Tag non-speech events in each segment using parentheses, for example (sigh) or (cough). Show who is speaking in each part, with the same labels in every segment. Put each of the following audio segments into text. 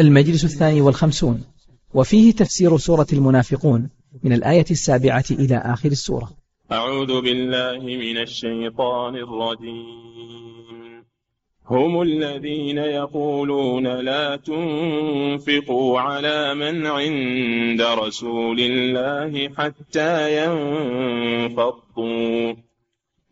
Speaker 1: المجلس الثاني والخمسون وفيه تفسير سورة المنافقون من الآية السابعة إلى آخر السورة
Speaker 2: أعوذ بالله من الشيطان الرجيم هم الذين يقولون لا تنفقوا على من عند رسول الله حتى ينفضوا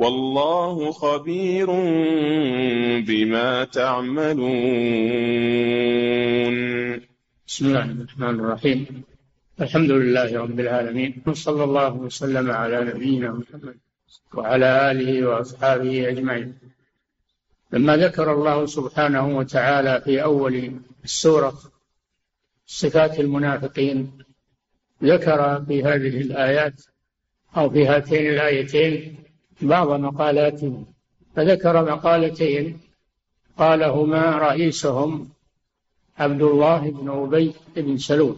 Speaker 2: والله خبير بما تعملون
Speaker 3: بسم الله الرحمن الرحيم الحمد لله رب العالمين وصلى الله وسلم على نبينا محمد وعلى آله وأصحابه أجمعين لما ذكر الله سبحانه وتعالى في أول السورة صفات المنافقين ذكر في هذه الآيات أو في هاتين الآيتين بعض مقالاتهم فذكر مقالتين قالهما رئيسهم عبد الله بن أبي بن سلول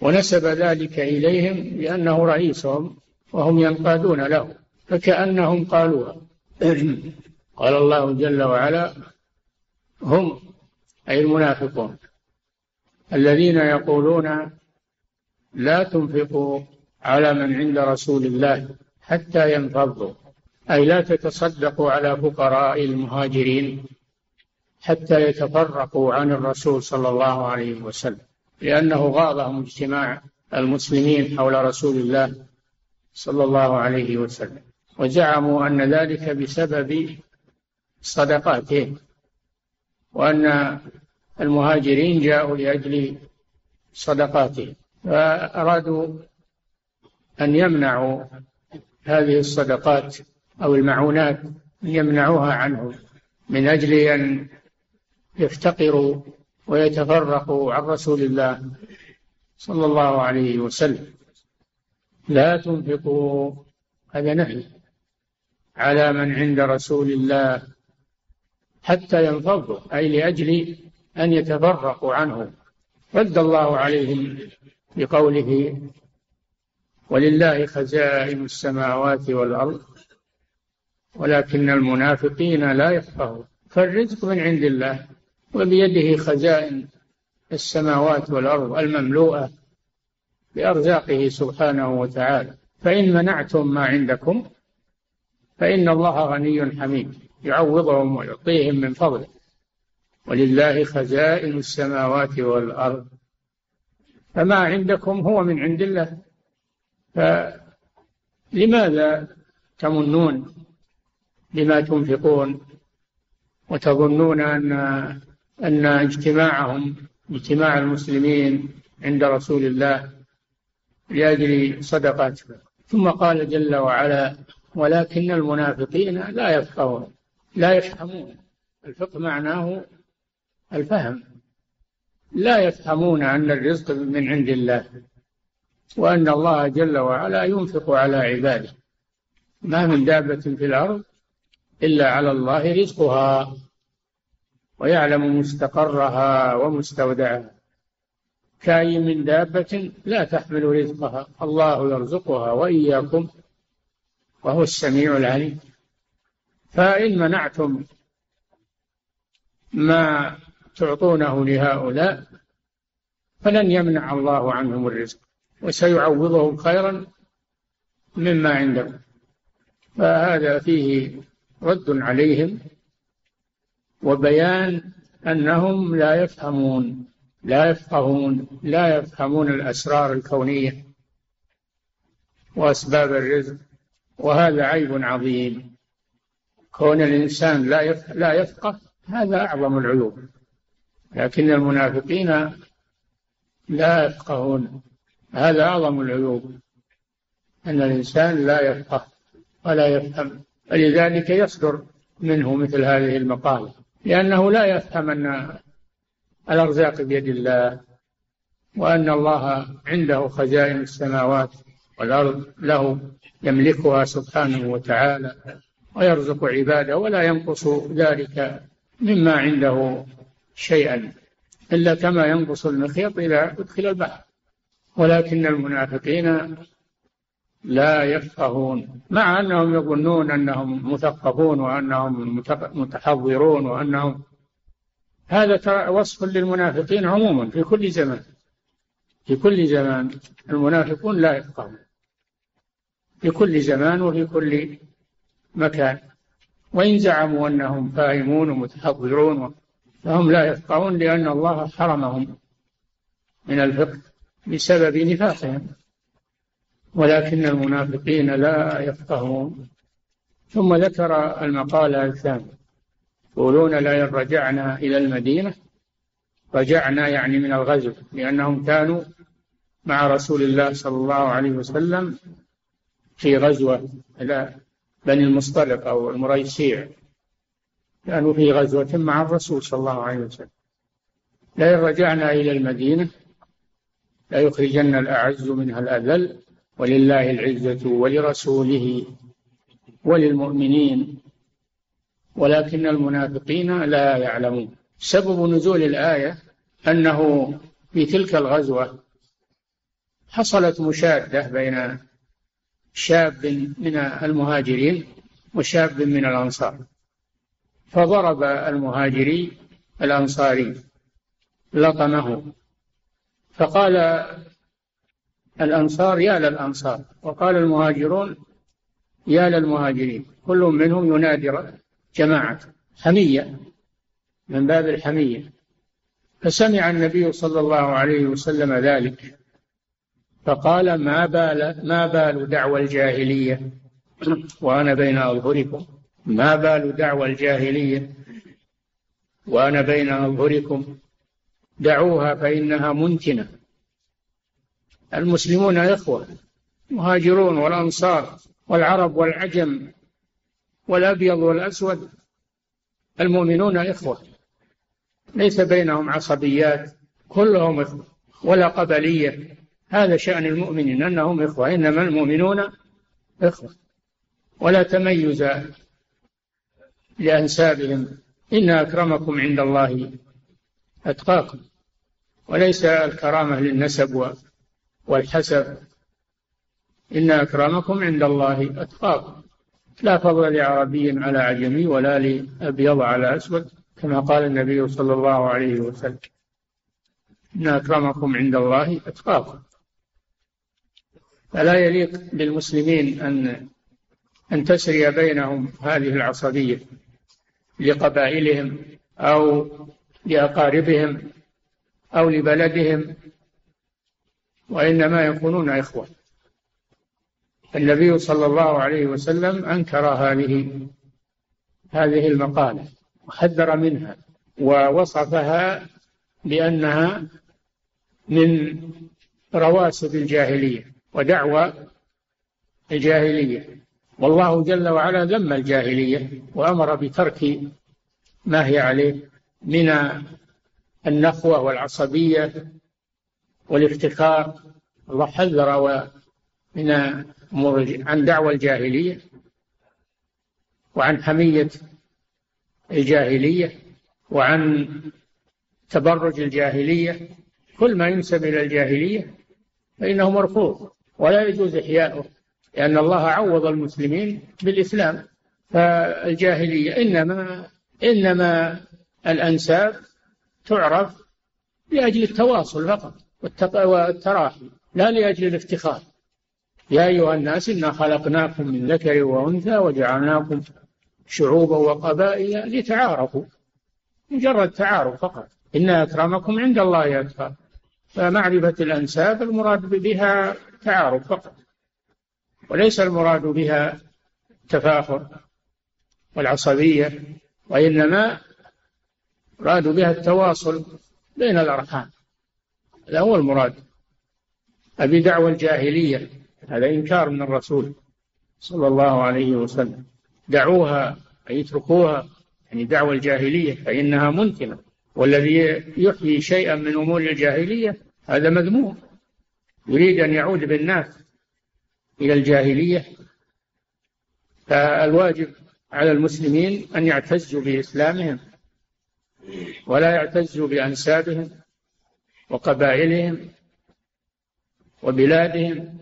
Speaker 3: ونسب ذلك إليهم لأنه رئيسهم وهم ينقادون له فكأنهم قالوها (clears throat) قال الله جل وعلا هم أي المنافقون الذين يقولون لا تنفقوا على من عند رسول الله حتى ينفضوا أي لا تتصدقوا على فقراء المهاجرين حتى يتفرقوا عن الرسول صلى الله عليه وسلم لأنه غاضهم اجتماع المسلمين حول رسول الله صلى الله عليه وسلم وزعموا أن ذلك بسبب صدقاتهم وأن المهاجرين جاءوا لأجل صدقاتهم فأرادوا أن يمنعوا هذه الصدقات أو المعونات يمنعوها عنهم من أجل أن يفتقروا ويتفرقوا عن رسول الله صلى الله عليه وسلم لا تنفقوا هذا نهي على من عند رسول الله حتى ينفضوا أي لأجل أن يتفرقوا عنه رد الله عليهم بقوله ولله خزائن السماوات والأرض ولكن المنافقين لا يفقهون فالرزق من عند الله وبيده خزائن السماوات والأرض المملوءة بأرزاقه سبحانه وتعالى فإن منعتم ما عندكم فإن الله غني حميد يعوضهم ويعطيهم من فضله ولله خزائن السماوات والأرض فما عندكم هو من عند الله فلماذا تمنون بما تنفقون وتظنون أن أن اجتماعهم اجتماع المسلمين عند رسول الله لأجل صدقاتهم ثم قال جل وعلا ولكن المنافقين لا يفقهون لا يفهمون الفقه معناه الفهم لا يفهمون أن الرزق من عند الله وأن الله جل وعلا ينفق على عباده ما من دابة في الأرض إلا على الله رزقها ويعلم مستقرها ومستودعها كأي من دابة لا تحمل رزقها الله يرزقها وإياكم وهو السميع العليم فإن منعتم ما تعطونه لهؤلاء فلن يمنع الله عنهم الرزق وسيعوضهم خيرا مما عندكم فهذا فيه رد عليهم وبيان انهم لا يفهمون لا يفقهون لا يفهمون الاسرار الكونيه واسباب الرزق وهذا عيب عظيم كون الانسان لا لا يفقه هذا اعظم العيوب لكن المنافقين لا يفقهون هذا أعظم العيوب أن الإنسان لا يفقه ولا يفهم ولذلك يصدر منه مثل هذه المقالة لأنه لا يفهم أن الأرزاق بيد الله وأن الله عنده خزائن السماوات والأرض له يملكها سبحانه وتعالى ويرزق عباده ولا ينقص ذلك مما عنده شيئا إلا كما ينقص المخيط إذا أدخل البحر ولكن المنافقين لا يفقهون مع أنهم يظنون أنهم مثقفون وأنهم متحضرون وأنهم هذا وصف للمنافقين عموما في كل زمان في كل زمان المنافقون لا يفقهون في كل زمان وفي كل مكان وإن زعموا أنهم فاهمون ومتحضرون فهم لا يفقهون لأن الله حرمهم من الفقه بسبب نفاقهم ولكن المنافقين لا يفقهون ثم ذكر المقالة الثانية يقولون لئن رجعنا إلى المدينة رجعنا يعني من الغزو لأنهم كانوا مع رسول الله صلى الله عليه وسلم في غزوة إلى بني المصطلق أو المريسيع كانوا في غزوة مع الرسول صلى الله عليه وسلم لئن رجعنا إلى المدينة لا يخرجن الأعز منها الأذل ولله العزة ولرسوله وللمؤمنين ولكن المنافقين لا يعلمون سبب نزول الآية أنه في تلك الغزوة حصلت مشادة بين شاب من المهاجرين وشاب من الأنصار فضرب المهاجري الأنصاري لطمه فقال الأنصار يا للأنصار وقال المهاجرون يا للمهاجرين كل منهم ينادي جماعة حمية من باب الحمية فسمع النبي صلى الله عليه وسلم ذلك فقال ما بال ما بال دعوى الجاهلية وأنا بين أظهركم ما بال دعوى الجاهلية وأنا بين أظهركم دعوها فإنها منتنة المسلمون إخوة المهاجرون والأنصار والعرب والعجم والأبيض والأسود المؤمنون إخوة ليس بينهم عصبيات كلهم إخوة ولا قبلية هذا شأن المؤمنين أنهم إخوة إنما المؤمنون إخوة ولا تميز لأنسابهم إن أكرمكم عند الله أتقاكم وليس الكرامة للنسب والحسب إن أكرمكم عند الله أتقاكم لا فضل لعربي على عجمي ولا لأبيض على أسود كما قال النبي صلى الله عليه وسلم إن أكرمكم عند الله أتقاكم فلا يليق بالمسلمين أن أن تسري بينهم هذه العصبية لقبائلهم أو لأقاربهم أو لبلدهم وإنما يكونون إخوة النبي صلى الله عليه وسلم أنكر هذه هذه المقالة وحذر منها ووصفها بأنها من رواسب الجاهلية ودعوى الجاهلية والله جل وعلا ذم الجاهلية وأمر بترك ما هي عليه من النخوة والعصبية والافتخار الله حذر من عن دعوة الجاهلية وعن حمية الجاهلية وعن تبرج الجاهلية كل ما ينسب إلى الجاهلية فإنه مرفوض ولا يجوز إحياؤه لأن الله عوض المسلمين بالإسلام فالجاهلية إنما إنما الأنساب تعرف لأجل التواصل فقط والتراحم لا لأجل الافتخار يا أيها الناس إنا خلقناكم من ذكر وأنثى وجعلناكم شعوبا وقبائل لتعارفوا مجرد تعارف فقط إن أكرمكم عند الله أكبر فمعرفة الأنساب المراد بها تعارف فقط وليس المراد بها التفاخر والعصبية وإنما يراد بها التواصل بين الأرحام هذا هو المراد أبي دعوة الجاهلية هذا إنكار من الرسول صلى الله عليه وسلم دعوها أي اتركوها يعني دعوة الجاهلية فإنها منتنة والذي يحيي شيئا من أمور الجاهلية هذا مذموم يريد أن يعود بالناس إلى الجاهلية فالواجب على المسلمين أن يعتزوا بإسلامهم ولا يعتز بأنسابهم وقبائلهم وبلادهم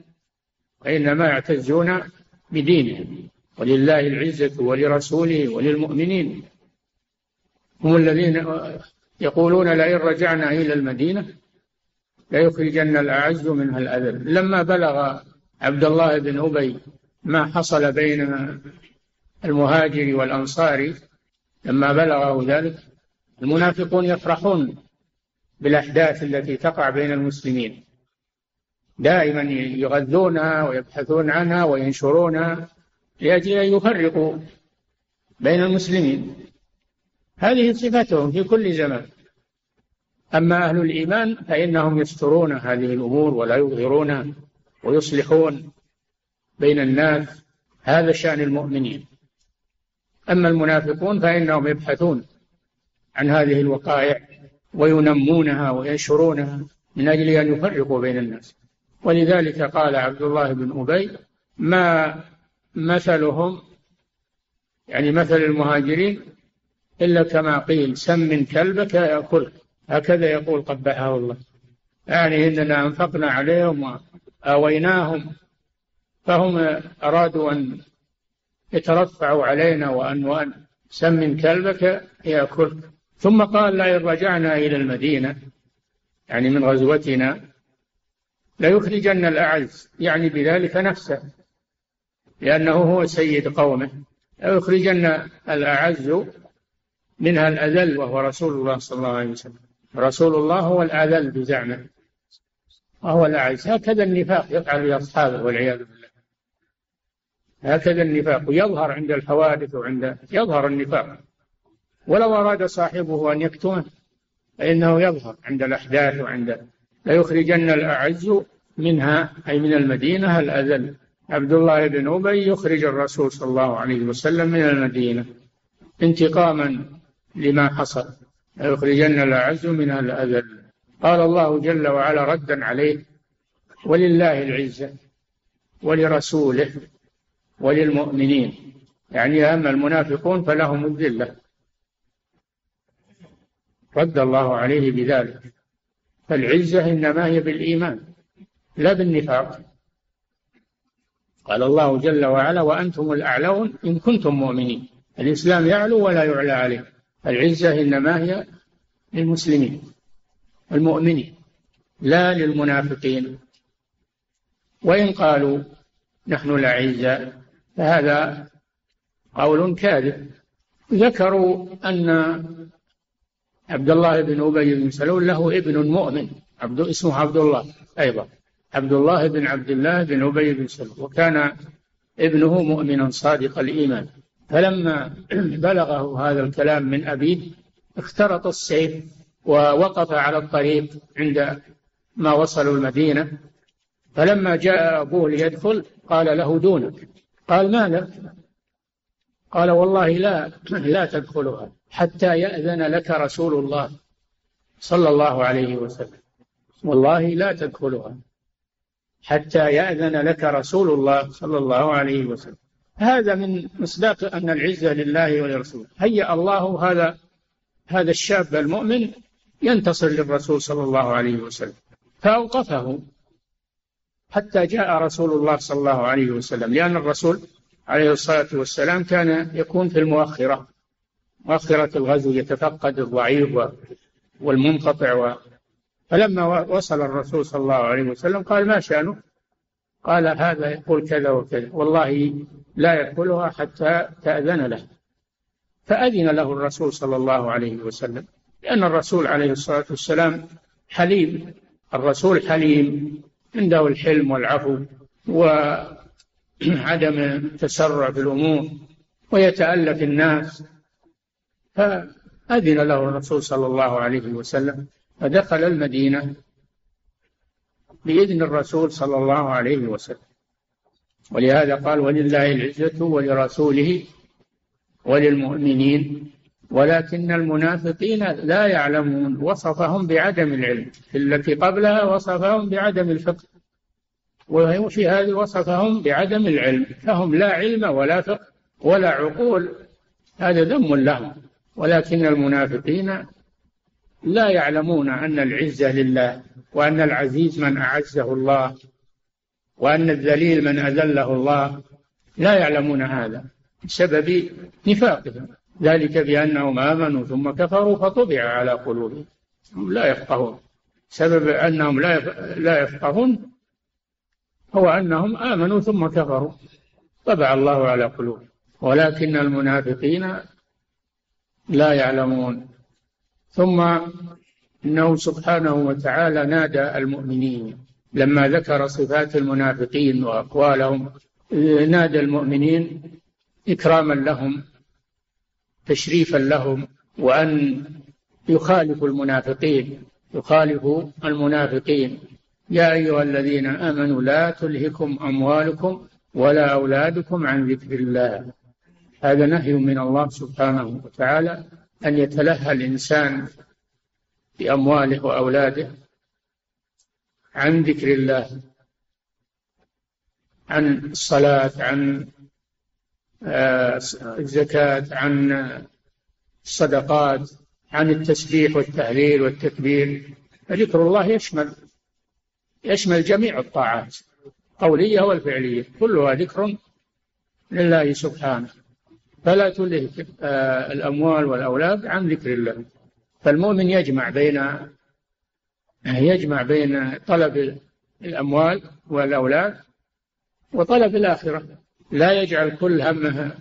Speaker 3: وإنما يعتزون بدينهم ولله العزة ولرسوله وللمؤمنين هم الذين يقولون لئن رجعنا إلى المدينة ليخرجن الأعز منها الأذل لما بلغ عبد الله بن أبي ما حصل بين المهاجر والأنصار لما بلغه ذلك المنافقون يفرحون بالأحداث التي تقع بين المسلمين دائما يغذونها ويبحثون عنها وينشرونها لأجل أن يفرقوا بين المسلمين هذه صفتهم في كل زمان أما أهل الإيمان فإنهم يسترون هذه الأمور ولا يظهرونها ويصلحون بين الناس هذا شأن المؤمنين أما المنافقون فإنهم يبحثون عن هذه الوقائع وينمونها وينشرونها من أجل أن يفرقوا بين الناس ولذلك قال عبد الله بن أبي ما مثلهم يعني مثل المهاجرين إلا كما قيل سم كلبك يأكلك هكذا يقول قبحه الله يعني إننا أنفقنا عليهم وآويناهم فهم أرادوا أن يترفعوا علينا وأن وأن سم كلبك يأكلك ثم قال لئن رجعنا إلى المدينة يعني من غزوتنا ليخرجن الأعز يعني بذلك نفسه لأنه هو سيد قومه ليخرجن الأعز منها الأذل وهو رسول الله صلى الله عليه وسلم رسول الله هو الأذل بزعمه وهو الأعز هكذا النفاق يفعل بأصحابه والعياذ بالله هكذا النفاق يظهر عند الحوادث وعند يظهر النفاق ولو أراد صاحبه أن يكتمه فإنه يظهر عند الأحداث وعند ليخرجن الأعز منها أي من المدينة الأذل عبد الله بن أبي يخرج الرسول صلى الله عليه وسلم من المدينة انتقاما لما حصل ليخرجن الأعز منها الأذل قال الله جل وعلا ردا عليه ولله العزة ولرسوله وللمؤمنين يعني أما المنافقون فلهم الذلة رد الله عليه بذلك فالعزة إنما هي بالإيمان لا بالنفاق قال الله جل وعلا وأنتم الأعلون إن كنتم مؤمنين الإسلام يعلو ولا يعلى عليه العزة إنما هي للمسلمين المؤمنين لا للمنافقين وإن قالوا نحن الأعزاء فهذا قول كاذب ذكروا أن عبد الله بن أبي بن سلول له ابن مؤمن عبد اسمه عبد الله أيضا عبد الله بن عبد الله بن أبي بن سلول وكان ابنه مؤمنا صادق الإيمان فلما (clears throat) بلغه هذا الكلام من أبيه اخترط السيف ووقف على الطريق عند ما وصلوا المدينة فلما جاء أبوه ليدخل قال له دونك قال ما لك قال والله لا لا تدخلها حتى يأذن لك رسول الله صلى الله عليه وسلم والله لا تدخلها حتى يأذن لك رسول الله صلى الله عليه وسلم هذا من مصداق أن العزة لله ولرسوله هيأ الله هذا هذا الشاب المؤمن ينتصر للرسول صلى الله عليه وسلم فأوقفه حتى جاء رسول الله صلى الله عليه وسلم لأن الرسول عليه الصلاة والسلام كان يكون في المؤخرة مؤخرة الغزو يتفقد الضعيف والمنقطع و... فلما وصل الرسول صلى الله عليه وسلم قال ما شأنه قال هذا يقول كذا وكذا والله لا يقولها حتى تأذن له فأذن له الرسول صلى الله عليه وسلم لأن الرسول عليه الصلاة والسلام حليم الرسول حليم عنده الحلم والعفو وعدم (clears throat) التسرع بالأمور ويتألف الناس فأذن له الرسول صلى الله عليه وسلم فدخل المدينة بإذن الرسول صلى الله عليه وسلم ولهذا قال ولله العزة ولرسوله وللمؤمنين ولكن المنافقين لا يعلمون وصفهم بعدم العلم في التي قبلها وصفهم بعدم الفقه وفي هذه وصفهم بعدم العلم فهم لا علم ولا فقه ولا عقول هذا ذم لهم ولكن المنافقين لا يعلمون أن العزة لله وأن العزيز من أعزه الله وأن الذليل من أذله الله لا يعلمون هذا بسبب نفاقهم ذلك بأنهم آمنوا ثم كفروا فطبع على قلوبهم لا يفقهون سبب أنهم لا لا يفقهون هو أنهم آمنوا ثم كفروا طبع الله على قلوبهم ولكن المنافقين لا يعلمون ثم انه سبحانه وتعالى نادى المؤمنين لما ذكر صفات المنافقين واقوالهم نادى المؤمنين اكراما لهم تشريفا لهم وان يخالفوا المنافقين يخالفوا المنافقين يا ايها الذين امنوا لا تلهكم اموالكم ولا اولادكم عن ذكر الله هذا نهي من الله سبحانه وتعالى أن يتلهى الإنسان بأمواله وأولاده عن ذكر الله عن الصلاة عن آه، الزكاة عن الصدقات عن التسبيح والتهليل والتكبير فذكر الله يشمل يشمل جميع الطاعات القولية والفعلية كلها ذكر لله سبحانه فلا تله آه، الأموال والأولاد عن ذكر الله فالمؤمن يجمع بين آه، يجمع بين طلب الأموال والأولاد وطلب الآخرة لا يجعل كل همه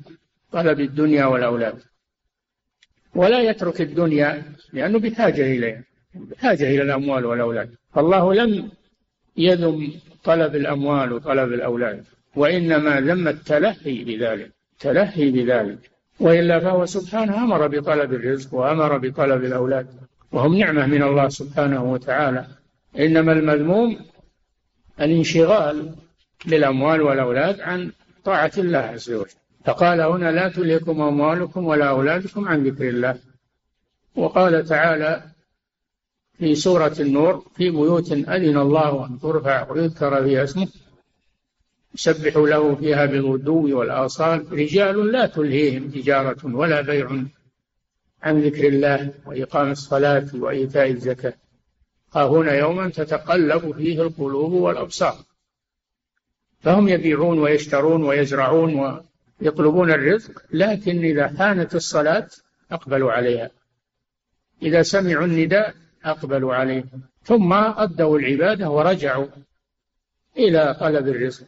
Speaker 3: طلب الدنيا والأولاد ولا يترك الدنيا لأنه بحاجة إليها بحاجة إلى الأموال والأولاد فالله لم يذم طلب الأموال وطلب الأولاد وإنما ذم التلهي بذلك تلهي بذلك وإلا فهو سبحانه أمر بطلب الرزق وأمر بطلب الأولاد وهم نعمة من الله سبحانه وتعالى إنما المذموم الانشغال بالأموال والأولاد عن طاعة الله عز وجل فقال هنا لا تلهكم أموالكم ولا أولادكم عن ذكر الله وقال تعالى في سورة النور في بيوت أذن الله أن ترفع ويذكر فيها اسمه يسبح له فيها بالغدو والآصال رجال لا تلهيهم تجارة ولا بيع عن ذكر الله وإقام الصلاة وإيتاء الزكاة ها هنا يوما تتقلب فيه القلوب والأبصار فهم يبيعون ويشترون ويزرعون ويطلبون الرزق لكن إذا حانت الصلاة أقبلوا عليها إذا سمعوا النداء أقبلوا عليه ثم أدوا العبادة ورجعوا إلى طلب الرزق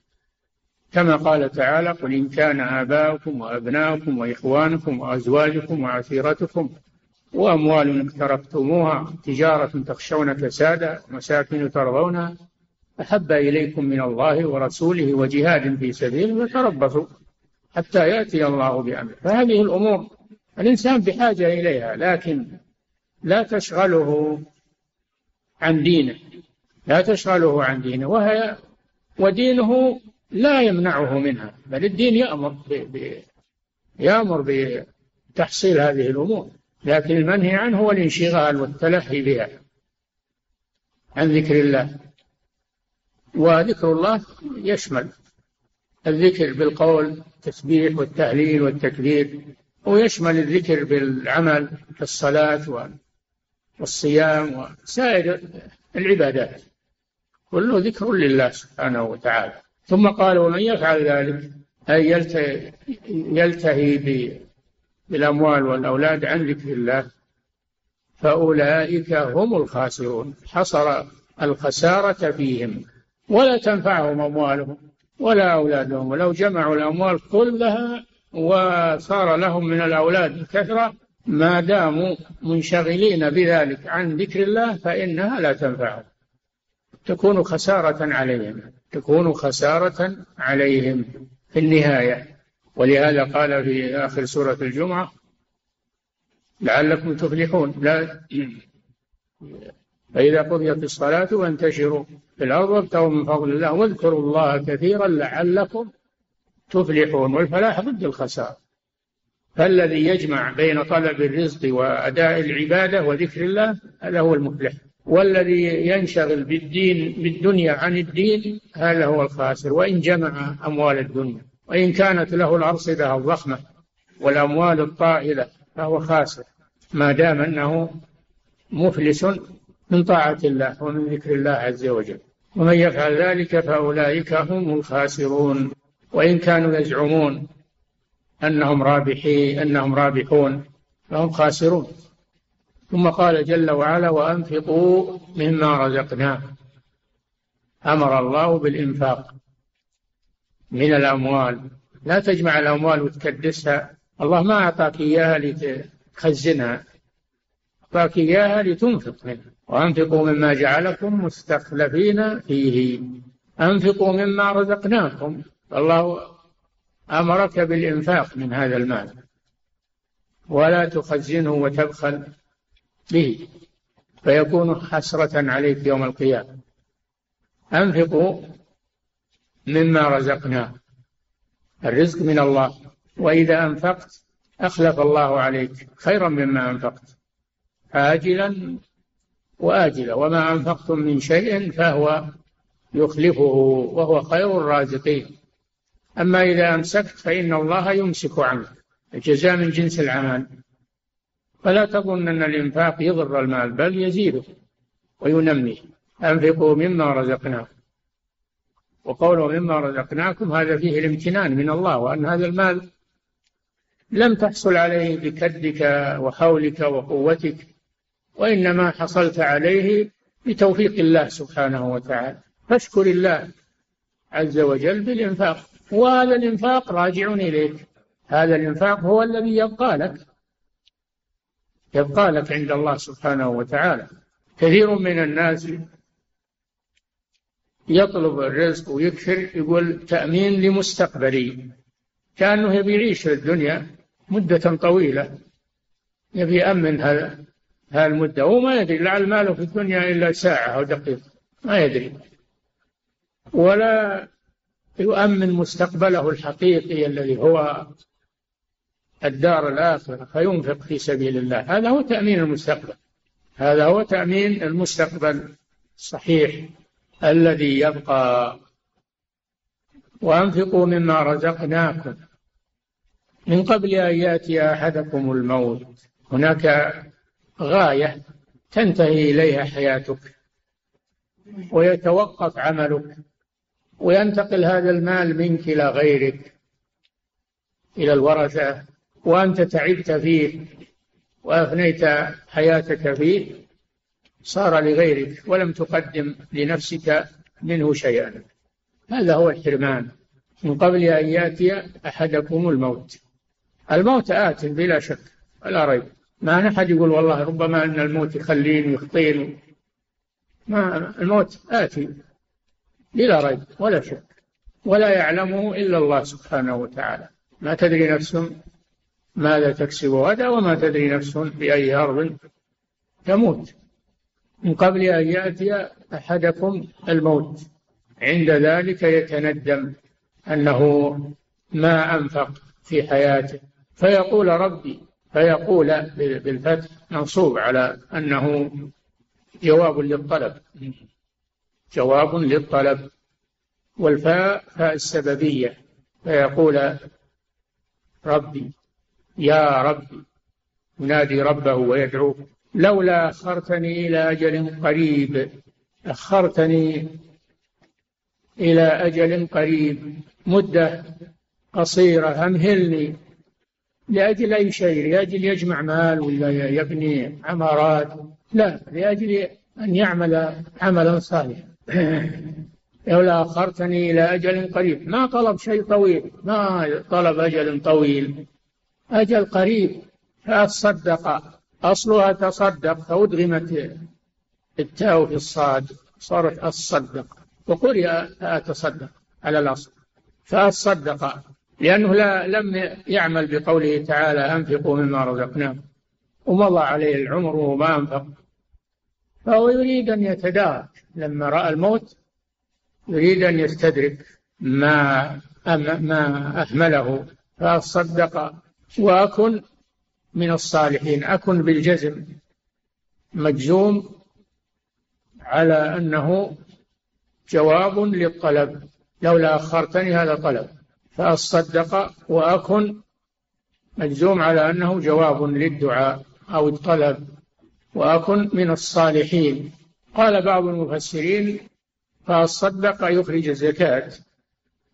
Speaker 3: كما قال تعالى قل إن كان آباؤكم وأبناؤكم وإخوانكم وأزواجكم وعشيرتكم وأموال اقترفتموها تجارة تخشون كسادا مساكن ترضونها أحب إليكم من الله ورسوله وجهاد في سبيله فتربصوا حتى يأتي الله بأمره فهذه الأمور الإنسان بحاجة إليها لكن لا تشغله عن دينه لا تشغله عن دينه وهي ودينه لا يمنعه منها بل الدين يأمر ب... يأمر بتحصيل هذه الأمور لكن المنهي عنه هو الانشغال والتلهي بها عن ذكر الله وذكر الله يشمل الذكر بالقول التسبيح والتهليل والتكبير ويشمل الذكر بالعمل كالصلاة والصيام وسائر العبادات كله ذكر لله سبحانه وتعالى ثم قال ومن يفعل ذلك أي يلتهي, يلتهي بالأموال والأولاد عن ذكر الله فأولئك هم الخاسرون حصر الخسارة فيهم ولا تنفعهم أموالهم ولا أولادهم ولو جمعوا الأموال كلها وصار لهم من الأولاد كثرة ما داموا منشغلين بذلك عن ذكر الله فإنها لا تنفعهم تكون خسارة عليهم تكون خسارة عليهم في النهاية ولهذا قال في آخر سورة الجمعة لعلكم تفلحون لا فإذا قضيت الصلاة وانتشروا في الأرض وابتغوا من فضل الله واذكروا الله كثيرا لعلكم تفلحون والفلاح ضد الخسارة فالذي يجمع بين طلب الرزق وأداء العبادة وذكر الله هذا هو المفلح والذي ينشغل بالدين بالدنيا عن الدين هذا هو الخاسر وإن جمع أموال الدنيا وإن كانت له الأرصدة الضخمة والأموال الطائلة فهو خاسر ما دام أنه مفلس من طاعة الله ومن ذكر الله عز وجل ومن يفعل ذلك فأولئك هم الخاسرون وإن كانوا يزعمون أنهم رابحي أنهم رابحون فهم خاسرون ثم قال جل وعلا وأنفقوا مما رزقناكم أمر الله بالإنفاق من الأموال لا تجمع الأموال وتكدسها الله ما أعطاك إياها لتخزنها أعطاك إياها لتنفق منها وأنفقوا مما جعلكم مستخلفين فيه أنفقوا مما رزقناكم الله أمرك بالإنفاق من هذا المال ولا تخزنه وتبخل به فيكون حسرة عليك يوم القيامة أنفقوا مما رزقنا الرزق من الله وإذا أنفقت أخلف الله عليك خيرا مما أنفقت عاجلا وآجلا وما أنفقتم من شيء فهو يخلفه وهو خير الرازقين أما إذا أمسكت فإن الله يمسك عنك الجزاء من جنس العمل فلا تظن أن الإنفاق يضر المال بل يزيده وينميه أنفقوا مما رزقناكم وقوله مما رزقناكم هذا فيه الامتنان من الله وأن هذا المال لم تحصل عليه بكدك وحولك وقوتك وإنما حصلت عليه بتوفيق الله سبحانه وتعالى فاشكر الله عز وجل بالإنفاق وهذا الإنفاق راجع إليك هذا الإنفاق هو الذي يبقى لك يبقى لك عند الله سبحانه وتعالى كثير من الناس يطلب الرزق ويكثر يقول تأمين لمستقبلي كأنه يبي يعيش في الدنيا مدة طويلة يبي يأمن هذا هالمدة هو ما يدري لعل ماله في الدنيا إلا ساعة أو دقيقة ما يدري ولا يؤمن مستقبله الحقيقي الذي هو الدار الآخرة فينفق في سبيل الله هذا هو تأمين المستقبل هذا هو تأمين المستقبل الصحيح الذي يبقى وأنفقوا مما رزقناكم من قبل أن يأتي أحدكم الموت هناك غاية تنتهي إليها حياتك ويتوقف عملك وينتقل هذا المال منك إلى غيرك إلى الورثة وأنت تعبت فيه وأفنيت حياتك فيه صار لغيرك ولم تقدم لنفسك منه شيئا هذا هو الحرمان من قبل أن يأتي أحدكم الموت الموت آت بلا شك ولا ريب ما أحد يقول والله ربما أن الموت يخليني ويخطيني ما الموت آتي بلا ريب ولا شك ولا يعلمه إلا الله سبحانه وتعالى ما تدري نفس ماذا تكسب غدا وما تدري نفس بأي أرض تموت من قبل أن يأتي أحدكم الموت عند ذلك يتندم أنه ما أنفق في حياته فيقول ربي فيقول بالفتح منصوب على أنه جواب للطلب جواب للطلب والفاء فاء السببية فيقول ربي يا رب ينادي ربه ويدعوه لولا أخرتني إلى أجل قريب أخرتني إلى أجل قريب مدة قصيرة أمهلني لأجل أي شيء لأجل يجمع مال ولا يبني عمارات لا لأجل أن يعمل عملا صالحا (clears throat) لولا أخرتني إلى أجل قريب ما طلب شيء طويل ما طلب أجل طويل أجل قريب فأتصدق أصلها تصدق فأدغمت التاء في الصاد صارت أتصدق وقرئ فأتصدق على الأصل فأتصدق لأنه لا لم يعمل بقوله تعالى أنفقوا مما رزقناه ومضى عليه العمر وما أنفق فهو يريد أن يتدارك لما رأى الموت يريد أن يستدرك ما ما أهمله فأتصدق وأكن من الصالحين أكن بالجزم مجزوم على أنه جواب للطلب لولا أخرتني هذا طلب فأصدق وأكن مجزوم على أنه جواب للدعاء أو الطلب وأكن من الصالحين قال بعض المفسرين فأصدق يخرج الزكاة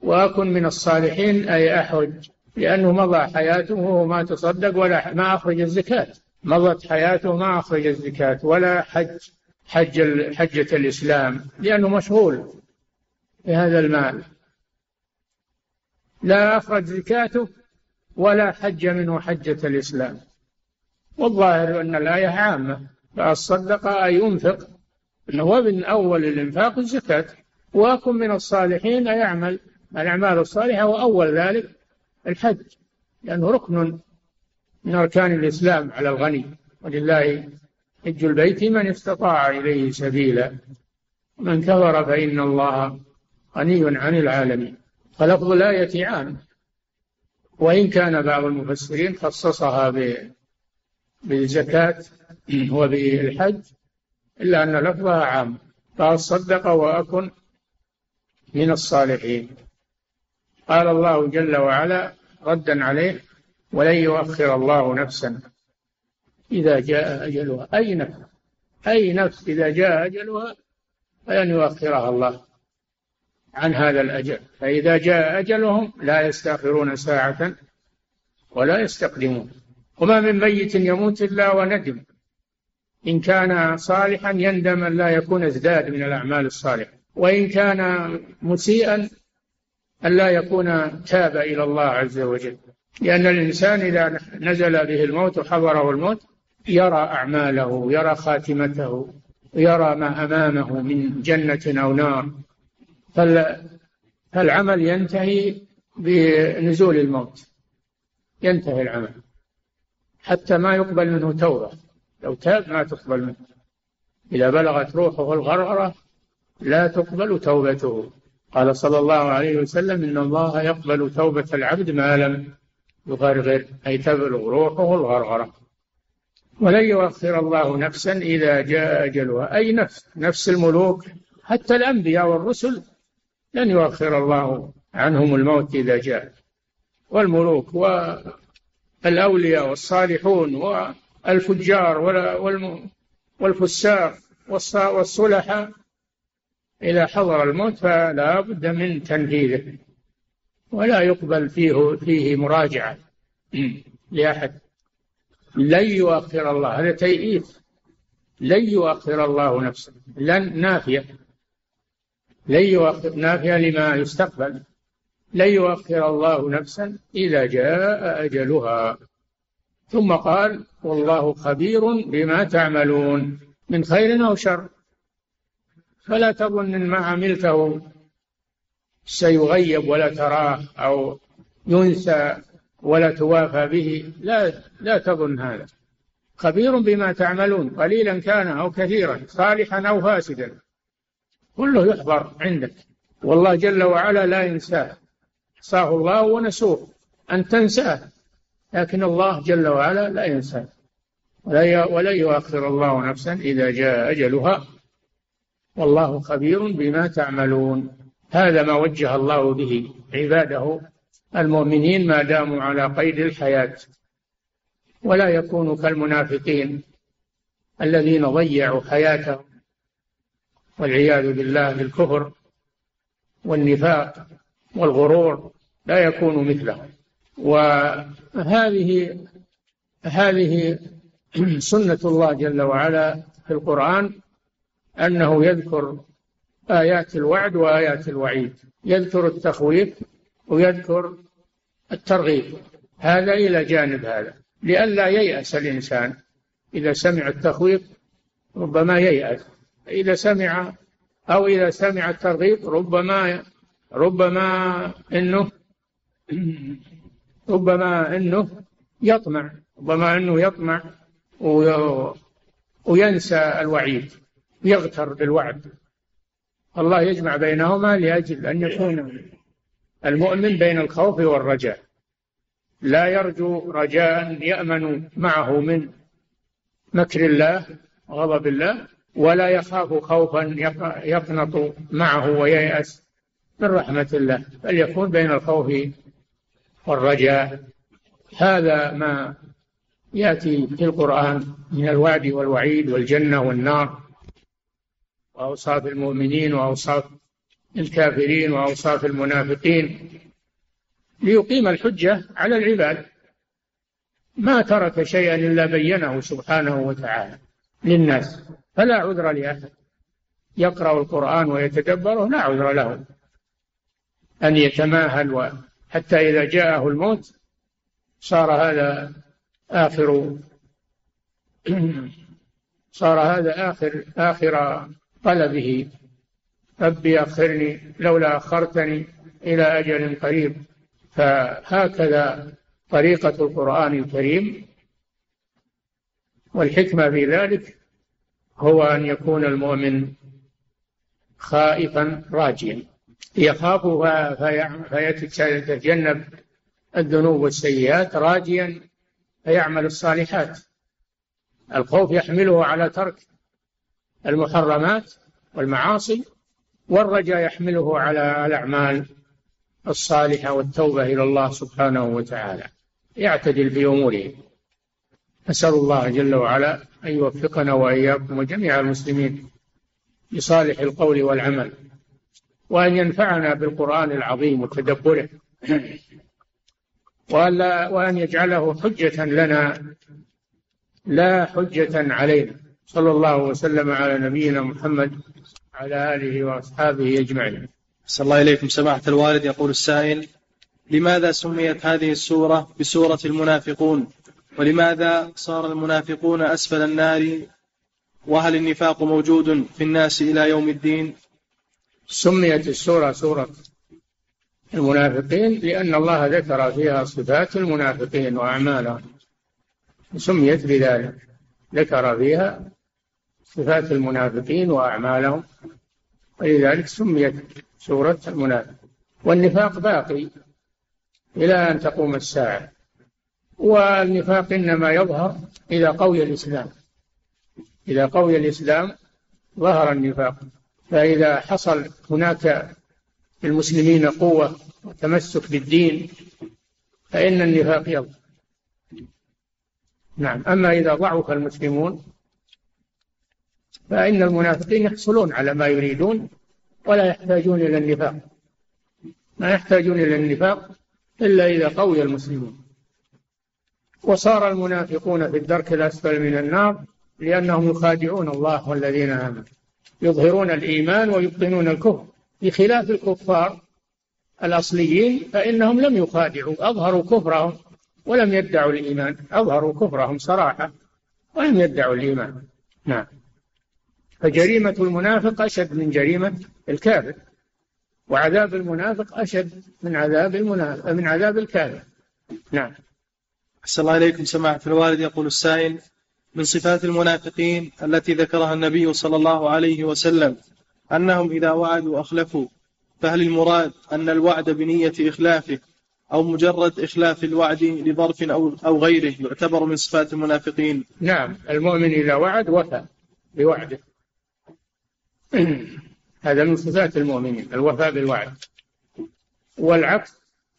Speaker 3: وأكن من الصالحين أي أحج لأنه مضى حياته وهو ما تصدق ولا ما أخرج الزكاة مضت حياته ما أخرج الزكاة ولا حج حج حجة الإسلام لأنه مشغول بهذا المال لا أخرج زكاته ولا حج منه حجة الإسلام والظاهر أن الآية عامة فالصدق أي ينفق من أول الإنفاق الزكاة وكن من الصالحين يعمل الأعمال الصالحة وأول ذلك الحج لأنه ركن من أركان الإسلام على الغني ولله حج البيت من استطاع إليه سبيلا من كفر فإن الله غني عن العالمين فلفظ الآية عام وإن كان بعض المفسرين خصصها بالزكاة وبالحج إلا أن لفظها عام فأصدق وأكن من الصالحين قال الله جل وعلا ردا عليه ولن يؤخر الله نفسا إذا جاء أجلها أي نفس أي نفس إذا جاء أجلها فلن يؤخرها الله عن هذا الأجل فإذا جاء أجلهم لا يستأخرون ساعة ولا يستقدمون وما من ميت يموت إلا وندم إن كان صالحا يندم أن لا يكون ازداد من الأعمال الصالحة وإن كان مسيئا ألا يكون تاب إلى الله عز وجل لأن الإنسان إذا نزل به الموت وحضره الموت يرى أعماله يرى خاتمته يرى ما أمامه من جنة أو نار فالعمل ينتهي بنزول الموت ينتهي العمل حتى ما يقبل منه توبة لو تاب ما تقبل منه إذا بلغت روحه الغرغرة لا تقبل توبته قال صلى الله عليه وسلم إن الله يقبل توبة العبد ما لم يغرغر أي تبلغ روحه الغرغرة ولن يؤخر الله نفسا إذا جاء أجلها أي نفس نفس الملوك حتى الأنبياء والرسل لن يؤخر الله عنهم الموت إذا جاء والملوك والأولياء والصالحون والفجار والفساق والصلحاء إذا حضر الموت فلا بد من تنفيذه ولا يقبل فيه فيه مراجعة (clears throat) لأحد لن يؤخر الله هذا تيئيس لن يؤخر الله نفسه لن نافية لن يؤخر نافية لما يستقبل لن يؤخر الله نفسا إذا جاء أجلها ثم قال والله خبير بما تعملون من خير أو شر فلا تظن ان ما عملته سيغيب ولا تراه او ينسى ولا توافى به لا لا تظن هذا خبير بما تعملون قليلا كان او كثيرا صالحا او فاسدا كله يحضر عندك والله جل وعلا لا ينساه احصاه الله ونسوه ان تنساه لكن الله جل وعلا لا ينساه ولا يؤخر الله نفسا اذا جاء اجلها والله خبير بما تعملون هذا ما وجه الله به عباده المؤمنين ما داموا على قيد الحياة ولا يكونوا كالمنافقين الذين ضيعوا حياتهم والعياذ بالله بالكفر والنفاق والغرور لا يكون مثلهم وهذه هذه سنة الله جل وعلا في القرآن أنه يذكر آيات الوعد وآيات الوعيد يذكر التخويف ويذكر الترغيب هذا إلى جانب هذا لئلا ييأس الإنسان إذا سمع التخويف ربما ييأس إذا سمع أو إذا سمع الترغيب ربما ربما أنه ربما أنه يطمع ربما أنه يطمع وينسى الوعيد يغتر بالوعد الله يجمع بينهما لأجل أن يكون المؤمن بين الخوف والرجاء لا يرجو رجاء يأمن معه من مكر الله غضب الله ولا يخاف خوفا يقنط معه وييأس من رحمة الله بل يكون بين الخوف والرجاء هذا ما يأتي في القرآن من الوعد والوعيد والجنة والنار وأوصاف المؤمنين وأوصاف الكافرين وأوصاف المنافقين ليقيم الحجة على العباد ما ترك شيئا إلا بينه سبحانه وتعالى للناس فلا عذر لأحد يقرأ القرآن ويتدبره لا عذر له أن يتماهل حتى إذا جاءه الموت صار هذا آخر (clears throat) صار هذا آخر آخر طلبه ربي أخرني لولا أخرتني إلى أجل قريب فهكذا طريقة القرآن الكريم والحكمة في ذلك هو أن يكون المؤمن خائفا راجيا يخاف فيتجنب الذنوب والسيئات راجيا فيعمل الصالحات الخوف يحمله على ترك المحرمات والمعاصي والرجاء يحمله على الأعمال الصالحة والتوبة إلى الله سبحانه وتعالى يعتدل في أموره أسأل الله جل وعلا أن يوفقنا وإياكم وجميع المسلمين لصالح القول والعمل وأن ينفعنا بالقرآن العظيم وتدبره وأن يجعله حجة لنا لا حجة علينا صلى الله وسلم على نبينا محمد على آله وأصحابه أجمعين
Speaker 4: صلى الله إليكم سماحة الوالد يقول السائل لماذا سميت هذه السورة بسورة المنافقون ولماذا صار المنافقون أسفل النار وهل النفاق موجود في الناس إلى يوم الدين
Speaker 3: سميت السورة سورة المنافقين لأن الله ذكر فيها صفات المنافقين وأعمالهم سميت بذلك ذكر فيها صفات المنافقين وأعمالهم ولذلك سميت سورة المنافق والنفاق باقي إلى أن تقوم الساعة والنفاق إنما يظهر إذا قوي الإسلام إذا قوي الإسلام ظهر النفاق فإذا حصل هناك المسلمين قوة وتمسك بالدين فإن النفاق يظهر نعم أما إذا ضعف المسلمون فإن المنافقين يحصلون على ما يريدون ولا يحتاجون إلى النفاق ما يحتاجون إلى النفاق إلا إذا قوي المسلمون وصار المنافقون في الدرك الأسفل من النار لأنهم يخادعون الله والذين آمنوا يظهرون الإيمان ويبطنون الكفر بخلاف الكفار الأصليين فإنهم لم يخادعوا أظهروا كفرهم ولم يدعوا الإيمان أظهروا كفرهم صراحة ولم يدعوا الإيمان نعم فجريمة المنافق أشد من جريمة الكافر وعذاب المنافق أشد من عذاب المنافق من عذاب الكافر نعم
Speaker 4: أحسن الله إليكم سماعة الوالد يقول السائل من صفات المنافقين التي ذكرها النبي صلى الله عليه وسلم أنهم إذا وعدوا أخلفوا فهل المراد أن الوعد بنية إخلافه أو مجرد إخلاف الوعد لظرف أو, أو غيره يعتبر من صفات المنافقين
Speaker 3: نعم المؤمن إذا وعد وفى بوعده هذا من صفات المؤمنين الوفاء بالوعد والعكس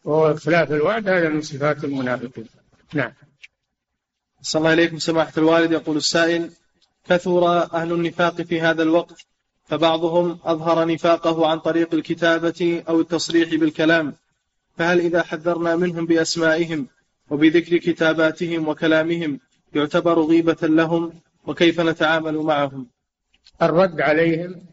Speaker 3: وهو خلاف الوعد هذا من صفات المنافقين نعم
Speaker 4: صلى الله عليكم سماحة الوالد يقول السائل كثر أهل النفاق في هذا الوقت فبعضهم أظهر نفاقه عن طريق الكتابة أو التصريح بالكلام فهل إذا حذرنا منهم بأسمائهم وبذكر كتاباتهم وكلامهم يعتبر غيبة لهم وكيف نتعامل معهم
Speaker 3: الرد عليهم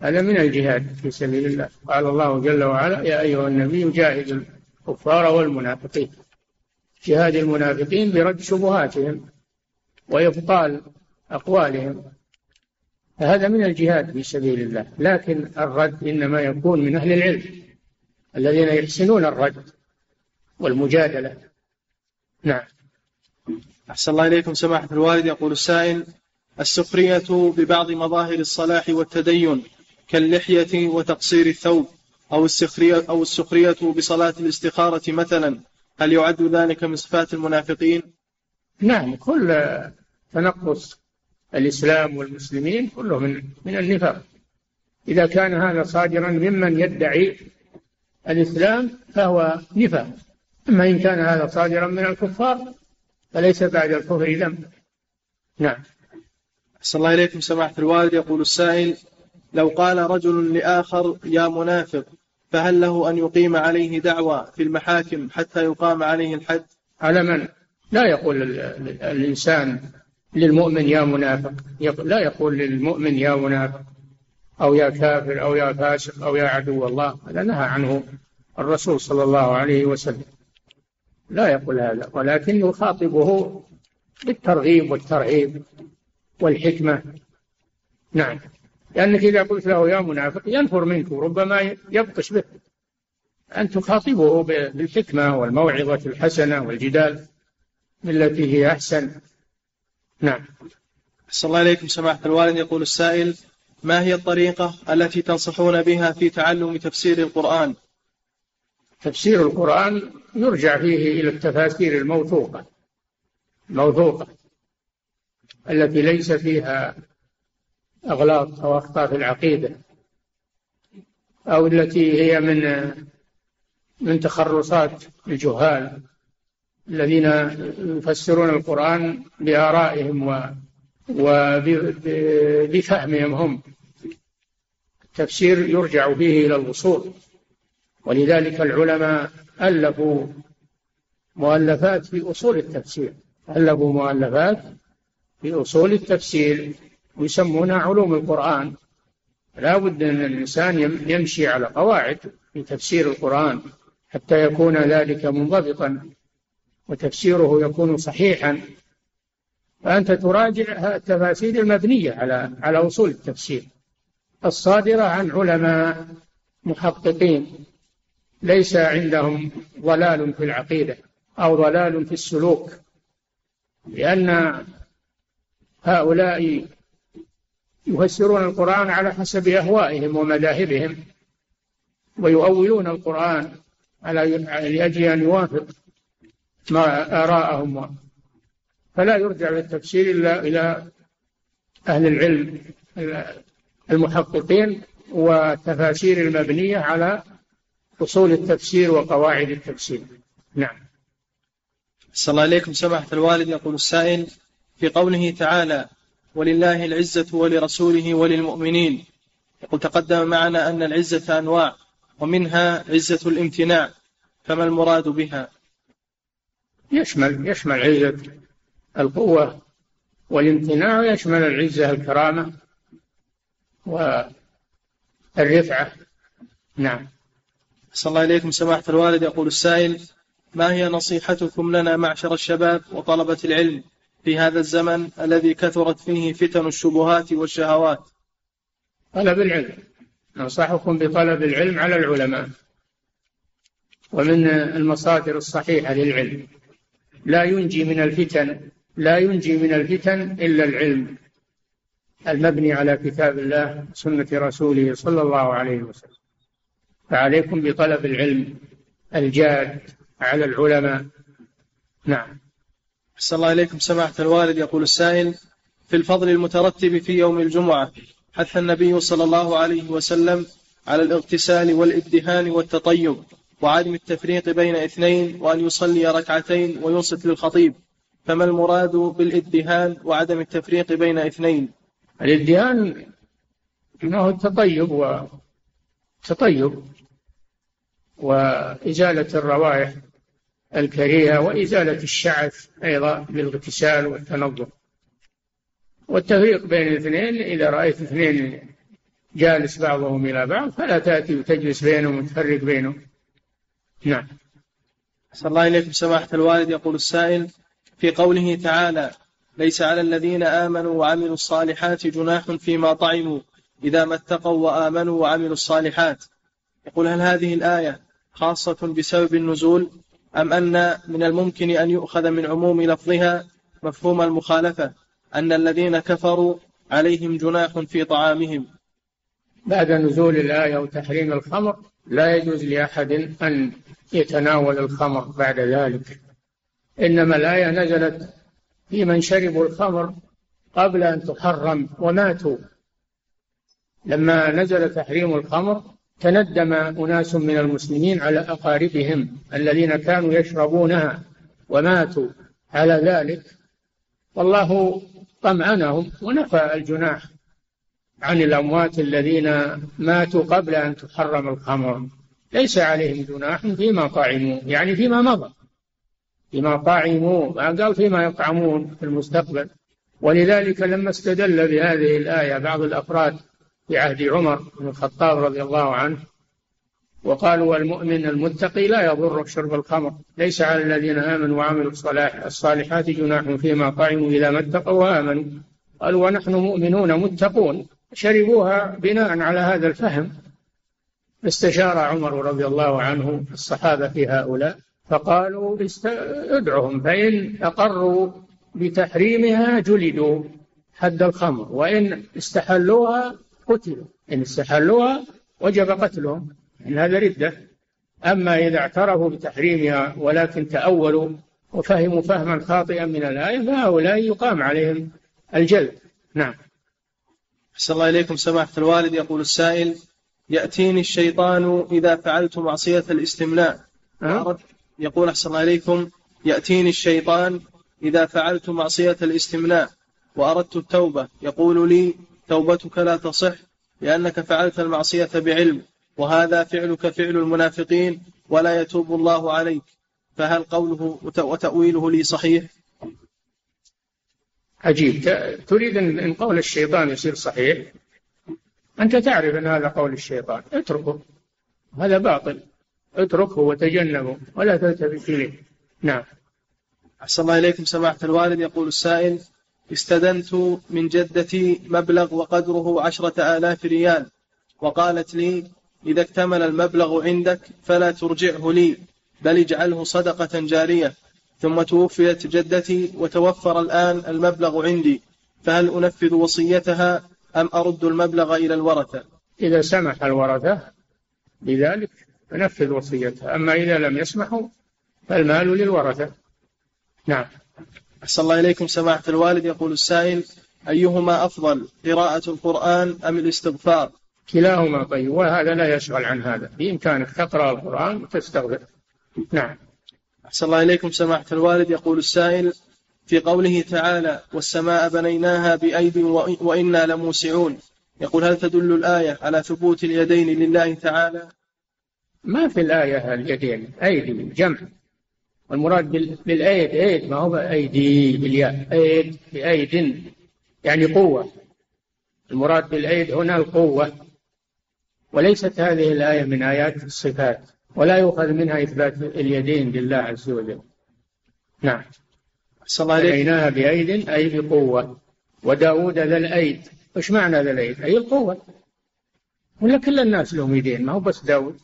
Speaker 3: هذا من الجهاد في سبيل الله قال الله جل وعلا يا أيها النبي جاهد الكفار والمنافقين جهاد المنافقين برد شبهاتهم وإبطال أقوالهم فهذا من الجهاد في سبيل الله لكن الرد إنما يكون من أهل العلم الذين يحسنون الرد والمجادلة نعم
Speaker 4: أحسن الله إليكم سماحة الوالد يقول السائل السخرية ببعض مظاهر الصلاح والتدين كاللحية وتقصير الثوب أو السخرية, أو السخرية بصلاة الاستخارة مثلا هل يعد ذلك من صفات المنافقين؟
Speaker 3: نعم كل تنقص الإسلام والمسلمين كله من من النفاق إذا كان هذا صادرا ممن يدعي الإسلام فهو نفاق أما إن كان هذا صادرا من الكفار فليس بعد الكفر ذنب نعم
Speaker 4: صلى الله إليكم سماحة الوالد يقول السائل لو قال رجل لآخر يا منافق فهل له أن يقيم عليه دعوى في المحاكم حتى يقام عليه الحد
Speaker 3: على من لا يقول الإنسان للمؤمن يا منافق لا يقول للمؤمن يا منافق أو يا كافر أو يا فاسق أو يا عدو الله هذا نهى عنه الرسول صلى الله عليه وسلم لا يقول هذا ولكن يخاطبه بالترغيب والترعيب والحكمة نعم لأنك إذا قلت له يا منافق ينفر منك وربما يبطش به أن تخاطبه بالحكمة والموعظة الحسنة والجدال بالتي هي أحسن نعم
Speaker 4: صلى الله عليكم سماحة الوالد يقول السائل ما هي الطريقة التي تنصحون بها في تعلم تفسير القرآن
Speaker 3: تفسير القرآن يرجع فيه إلى التفاسير الموثوقة موثوقة التي ليس فيها أغلاط أو أخطاء في العقيدة أو التي هي من من تخرصات الجهال الذين يفسرون القرآن بآرائهم و وبفهمهم هم التفسير يرجع به إلى الوصول ولذلك العلماء ألفوا مؤلفات في أصول التفسير ألفوا مؤلفات في أصول التفسير ويسمونها علوم القرآن لا بد أن الإنسان يمشي على قواعد في تفسير القرآن حتى يكون ذلك منضبطا وتفسيره يكون صحيحا فأنت تراجع التفاسير المبنية على على أصول التفسير الصادرة عن علماء محققين ليس عندهم ضلال في العقيدة أو ضلال في السلوك لأن هؤلاء يفسرون القرآن على حسب أهوائهم ومذاهبهم ويؤولون القرآن على لأجل أن يوافق ما آراءهم فلا يرجع للتفسير إلا إلى أهل العلم المحققين والتفاسير المبنية على أصول التفسير وقواعد التفسير نعم
Speaker 4: صلى الله عليكم سماحة الوالد يقول السائل في قوله تعالى ولله العزة ولرسوله وللمؤمنين يقول تقدم معنا أن العزة أنواع ومنها عزة الامتناع فما المراد بها
Speaker 3: يشمل يشمل عزة القوة والامتناع يشمل العزة الكرامة والرفعة نعم
Speaker 4: صلى الله إليكم سماحة الوالد يقول السائل ما هي نصيحتكم لنا معشر الشباب وطلبة العلم في هذا الزمن الذي كثرت فيه فتن الشبهات والشهوات
Speaker 3: طلب العلم أنصحكم بطلب العلم على العلماء ومن المصادر الصحيحة للعلم لا ينجي من الفتن لا ينجي من الفتن إلا العلم المبني على كتاب الله سنة رسوله صلى الله عليه وسلم فعليكم بطلب العلم الجاد على العلماء نعم
Speaker 4: صلى الله إليكم سماحة الوالد يقول السائل في الفضل المترتب في يوم الجمعة حث النبي صلى الله عليه وسلم على الاغتسال والابدهان والتطيب وعدم التفريق بين اثنين وأن يصلي ركعتين وينصت للخطيب فما المراد بالادهان وعدم التفريق بين اثنين
Speaker 3: الادهان انه التطيب و التطيب وإزالة الروائح الكريهة وإزالة الشعث أيضا بالاغتسال والتنظف والتفريق بين الاثنين إذا رأيت اثنين جالس بعضهم إلى بعض فلا تأتي وتجلس بينهم وتفرق بينهم نعم
Speaker 4: صلى الله إليكم سماحة الوالد يقول السائل في قوله تعالى ليس على الذين آمنوا وعملوا الصالحات جناح فيما طعموا إذا ما اتقوا وآمنوا وعملوا الصالحات يقول هل هذه الآية خاصة بسبب النزول أم أن من الممكن أن يؤخذ من عموم لفظها مفهوم المخالفة أن الذين كفروا عليهم جناح في طعامهم
Speaker 3: بعد نزول الآية وتحريم الخمر لا يجوز لأحد أن يتناول الخمر بعد ذلك إنما الآية نزلت في من شربوا الخمر قبل أن تحرم وماتوا لما نزل تحريم الخمر تندم أناس من المسلمين على أقاربهم الذين كانوا يشربونها وماتوا على ذلك والله طمأنهم ونفى الجناح عن الأموات الذين ماتوا قبل أن تحرم الخمر ليس عليهم جناح فيما طعموا يعني فيما مضى فيما طعموا ما قال فيما يطعمون في المستقبل ولذلك لما استدل بهذه الآية بعض الأفراد في عهد عمر بن الخطاب رضي الله عنه وقالوا المؤمن المتقي لا يضر شرب الخمر ليس على الذين امنوا وعملوا الصلاح الصالحات جناح فيما طعموا اذا ما اتقوا وامنوا قالوا ونحن مؤمنون متقون شربوها بناء على هذا الفهم استشار عمر رضي الله عنه الصحابه في هؤلاء فقالوا ادعهم فان اقروا بتحريمها جلدوا حد الخمر وان استحلوها قتلوا إن يعني استحلوها وجب قتلهم إن يعني هذا ردة أما إذا اعترفوا بتحريمها ولكن تأولوا وفهموا فهما خاطئا من الآية فهؤلاء يقام عليهم الجلد نعم
Speaker 4: أحسن الله إليكم سماحة الوالد يقول السائل يأتيني الشيطان إذا فعلت معصية الاستملاء أه؟ يقول أحسن الله إليكم يأتيني الشيطان إذا فعلت معصية الاستملاء وأردت التوبة يقول لي توبتك لا تصح لأنك فعلت المعصية بعلم وهذا فعلك فعل المنافقين ولا يتوب الله عليك فهل قوله وتأويله لي صحيح
Speaker 3: عجيب تريد أن قول الشيطان يصير صحيح أنت تعرف أن هذا قول الشيطان اتركه هذا باطل اتركه وتجنبه ولا تلتفت إليه نعم
Speaker 4: أحسن الله إليكم سماحة الوالد يقول السائل استدنت من جدتي مبلغ وقدره عشرة آلاف ريال وقالت لي إذا اكتمل المبلغ عندك فلا ترجعه لي بل اجعله صدقة جارية ثم توفيت جدتي وتوفر الآن المبلغ عندي فهل أنفذ وصيتها أم أرد المبلغ إلى الورثة
Speaker 3: إذا سمح الورثة بذلك أنفذ وصيتها أما إذا لم يسمحوا فالمال للورثة نعم
Speaker 4: أحسن الله إليكم سماحة الوالد يقول السائل أيهما أفضل قراءة القرآن أم الاستغفار
Speaker 3: كلاهما طيب وهذا لا يشغل عن هذا بإمكانك تقرأ القرآن وتستغفر نعم
Speaker 4: أحسن الله إليكم سماحة الوالد يقول السائل في قوله تعالى والسماء بنيناها بأيد وإنا لموسعون يقول هل تدل الآية على ثبوت اليدين لله تعالى
Speaker 3: ما في الآية اليدين أيدي جمع والمراد بالأيد أيد ما هو أيدي بالياء أيد بأيد يعني قوة المراد بالأيد هنا القوة وليست هذه الآية من آيات الصفات ولا يؤخذ منها إثبات اليدين لله عز وجل نعم أريناها بأيد أي بقوة وداود ذا الأيد إيش معنى ذا الأيد أي القوة ولا كل الناس لهم يدين ما هو بس داود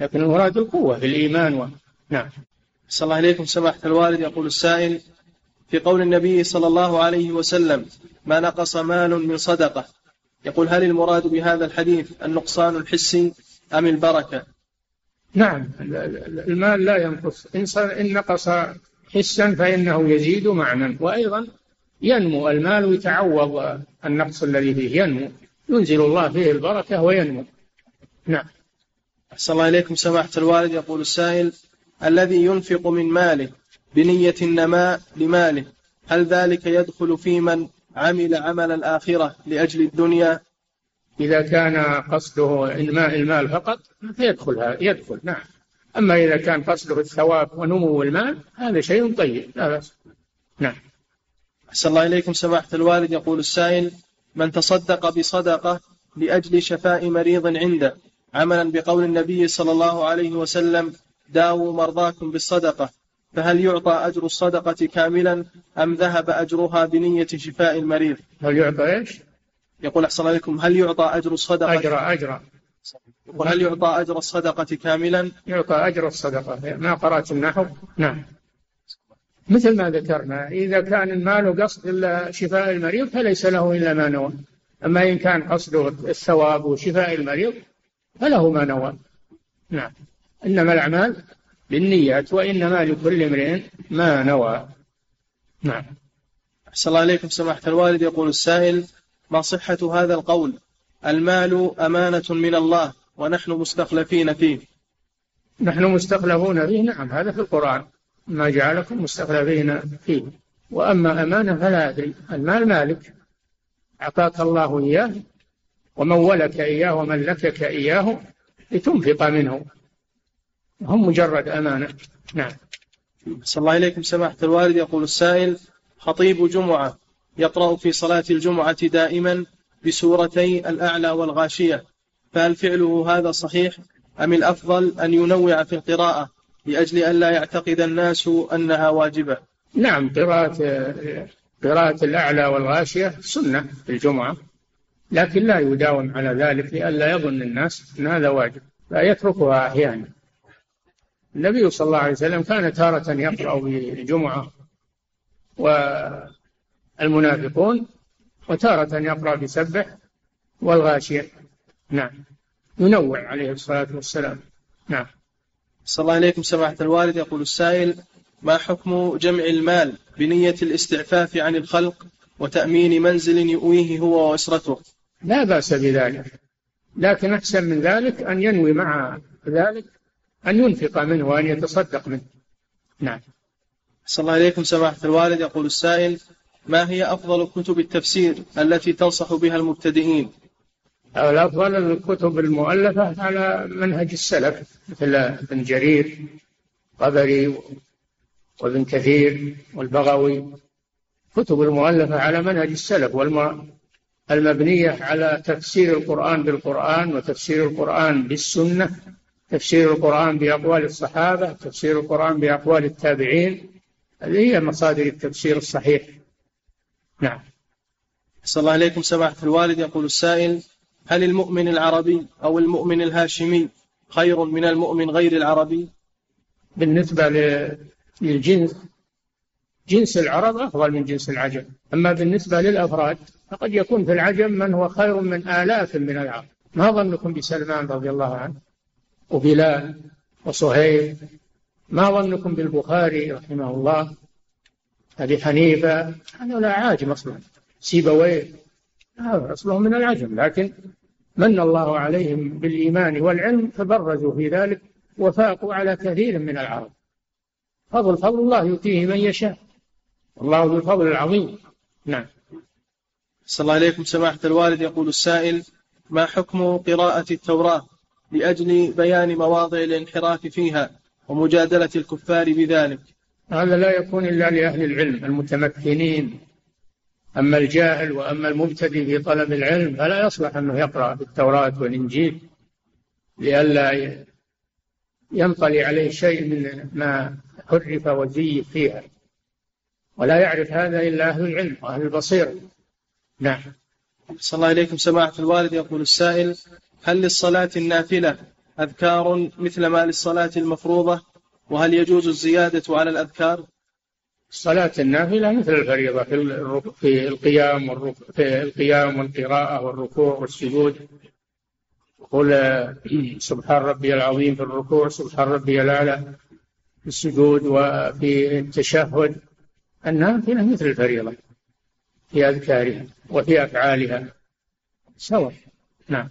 Speaker 3: لكن المراد القوة في الإيمان و... نعم
Speaker 4: صلى الله عليكم سماحة الوالد يقول السائل في قول النبي صلى الله عليه وسلم ما نقص مال من صدقة يقول هل المراد بهذا الحديث النقصان الحسي أم البركة
Speaker 3: نعم المال لا ينقص إن نقص حسا فإنه يزيد معنى وأيضا ينمو المال يتعوض النقص الذي فيه ينمو ينزل الله فيه البركة وينمو نعم
Speaker 4: أحسن الله إليكم سماحة الوالد يقول السائل الذي ينفق من ماله بنية النماء لماله هل ذلك يدخل في من عمل عمل الآخرة لأجل الدنيا
Speaker 3: إذا كان قصده إنماء المال فقط فيدخل هذا يدخل نعم أما إذا كان قصده الثواب ونمو المال هذا شيء طيب لا بس. نعم
Speaker 4: أحسن الله إليكم سماحة الوالد يقول السائل من تصدق بصدقة لأجل شفاء مريض عنده عملا بقول النبي صلى الله عليه وسلم داووا مرضاكم بالصدقة فهل يعطى أجر الصدقة كاملا أم ذهب أجرها بنية شفاء المريض
Speaker 3: هل يعطى إيش
Speaker 4: يقول أحسن عليكم هل يعطى أجر الصدقة
Speaker 3: أجر أجر
Speaker 4: يقول هل يعطى أجر الصدقة كاملا
Speaker 3: يعطى أجر الصدقة ما قرأت النحو نعم مثل ما ذكرنا إذا كان المال قصد إلا شفاء المريض فليس له إلا ما نوى أما إن كان قصده الثواب وشفاء المريض فله ما نوى نعم إنما الأعمال بالنيات وإنما لكل امرئ ما نوى نعم
Speaker 4: أحسن الله عليكم سماحة الوالد يقول السائل ما صحة هذا القول المال أمانة من الله ونحن مستخلفين فيه
Speaker 3: نحن مستخلفون فيه نعم هذا في القرآن ما جعلكم مستخلفين فيه وأما أمانة فلا أدري المال مالك أعطاك الله إياه ومولك إياه وملكك إياه لتنفق منه هم مجرد أمانة نعم
Speaker 4: صلى الله إليكم سماحة الوالد يقول السائل خطيب جمعة يقرأ في صلاة الجمعة دائما بسورتي الأعلى والغاشية فهل فعله هذا صحيح أم الأفضل أن ينوع في القراءة لأجل أن لا يعتقد الناس أنها واجبة
Speaker 3: نعم قراءة قراءة الأعلى والغاشية سنة في الجمعة لكن لا يداوم على ذلك لئلا يظن الناس أن هذا واجب فيتركها أحيانا النبي صلى الله عليه وسلم كان تارة يقرأ بالجمعة والمنافقون وتارة يقرأ بسبح والغاشية نعم ينوع عليه الصلاة والسلام نعم
Speaker 4: صلى الله عليكم سماحة الوالد يقول السائل ما حكم جمع المال بنية الاستعفاف عن الخلق وتأمين منزل يؤويه هو وأسرته
Speaker 3: لا بأس بذلك لكن أحسن من ذلك أن ينوي مع ذلك أن ينفق منه وأن يتصدق منه نعم
Speaker 4: صلى الله عليكم سماحة الوالد يقول السائل ما هي أفضل كتب التفسير التي تنصح بها المبتدئين
Speaker 3: الأفضل الكتب المؤلفة على منهج السلف مثل ابن جرير قبري وابن كثير والبغوي كتب المؤلفة على منهج السلف المبنية على تفسير القرآن بالقرآن وتفسير القرآن بالسنة تفسير القرآن بأقوال الصحابة تفسير القرآن بأقوال التابعين هذه هي مصادر التفسير الصحيح نعم
Speaker 4: صلى الله عليكم سماحة الوالد يقول السائل هل المؤمن العربي أو المؤمن الهاشمي خير من المؤمن غير العربي
Speaker 3: بالنسبة للجنس جنس العرب أفضل من جنس العجم أما بالنسبة للأفراد فقد يكون في العجم من هو خير من آلاف من العرب ما ظنكم بسلمان رضي الله عنه وبلال وصهيب ما ظنكم بالبخاري رحمه الله أبي حنيفة هذولا عاجم أصلا سيبويه هذا أصلهم من العجم لكن من الله عليهم بالإيمان والعلم فبرزوا في ذلك وفاقوا على كثير من العرب فضل فضل الله يؤتيه من يشاء والله ذو الفضل العظيم نعم
Speaker 4: صلى الله عليكم سماحة الوالد يقول السائل ما حكم قراءة التوراة لأجل بيان مواضع الانحراف فيها ومجادلة الكفار بذلك
Speaker 3: هذا لا يكون إلا لأهل العلم المتمكنين أما الجاهل وأما المبتدئ في طلب العلم فلا يصلح أنه يقرأ في التوراة والإنجيل لئلا ينطلي عليه شيء من ما حرف وزيف فيها ولا يعرف هذا إلا أهل العلم وأهل البصيرة نعم
Speaker 4: صلى الله إليكم سماحة الوالد يقول السائل هل للصلاة النافلة أذكار مثل ما للصلاة المفروضة وهل يجوز الزيادة على الأذكار
Speaker 3: الصلاة النافلة مثل الفريضة في القيام في القيام والقراءة والركوع والسجود قل آه، (clears throat) سبحان ربي العظيم في الركوع سبحان ربي الأعلى في السجود وفي التشهد النافلة مثل الفريضة في أذكارها وفي أفعالها سواء نعم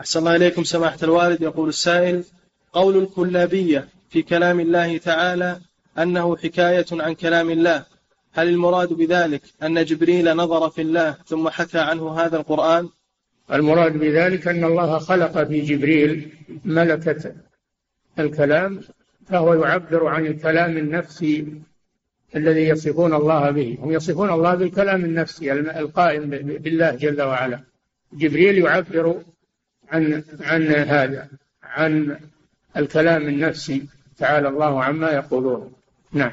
Speaker 4: أحسن الله إليكم سماحة الوالد يقول السائل قول الكلابية في كلام الله تعالى أنه حكاية عن كلام الله هل المراد بذلك أن جبريل نظر في الله ثم حكى عنه هذا القرآن
Speaker 3: المراد بذلك أن الله خلق في جبريل ملكة الكلام فهو يعبر عن الكلام النفسي الذي يصفون الله به هم يصفون الله بالكلام النفسي القائم بالله جل وعلا جبريل يعبر عن عن هذا عن الكلام النفسي تعالى الله عما يقولون نعم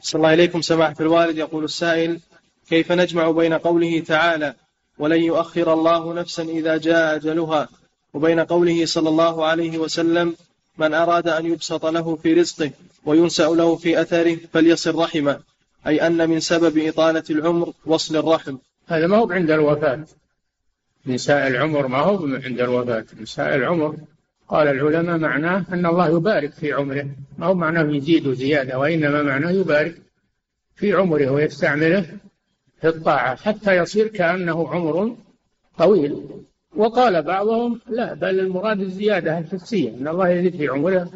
Speaker 4: صلى الله إليكم سماحة الوالد يقول السائل كيف نجمع بين قوله تعالى ولن يؤخر الله نفسا إذا جاء أجلها وبين قوله صلى الله عليه وسلم من أراد أن يبسط له في رزقه وينسأ له في أثره فليصل رحمه أي أن من سبب إطالة العمر وصل الرحم
Speaker 3: هذا ما هو عند الوفاة نساء العمر ما هو عند الوفاة نساء العمر قال العلماء معناه أن الله يبارك في عمره ما هو معناه يزيد زيادة وإنما معناه يبارك في عمره ويستعمله في الطاعة حتى يصير كأنه عمر طويل وقال بعضهم لا بل المراد الزيادة الحسية أن الله يزيد في عمره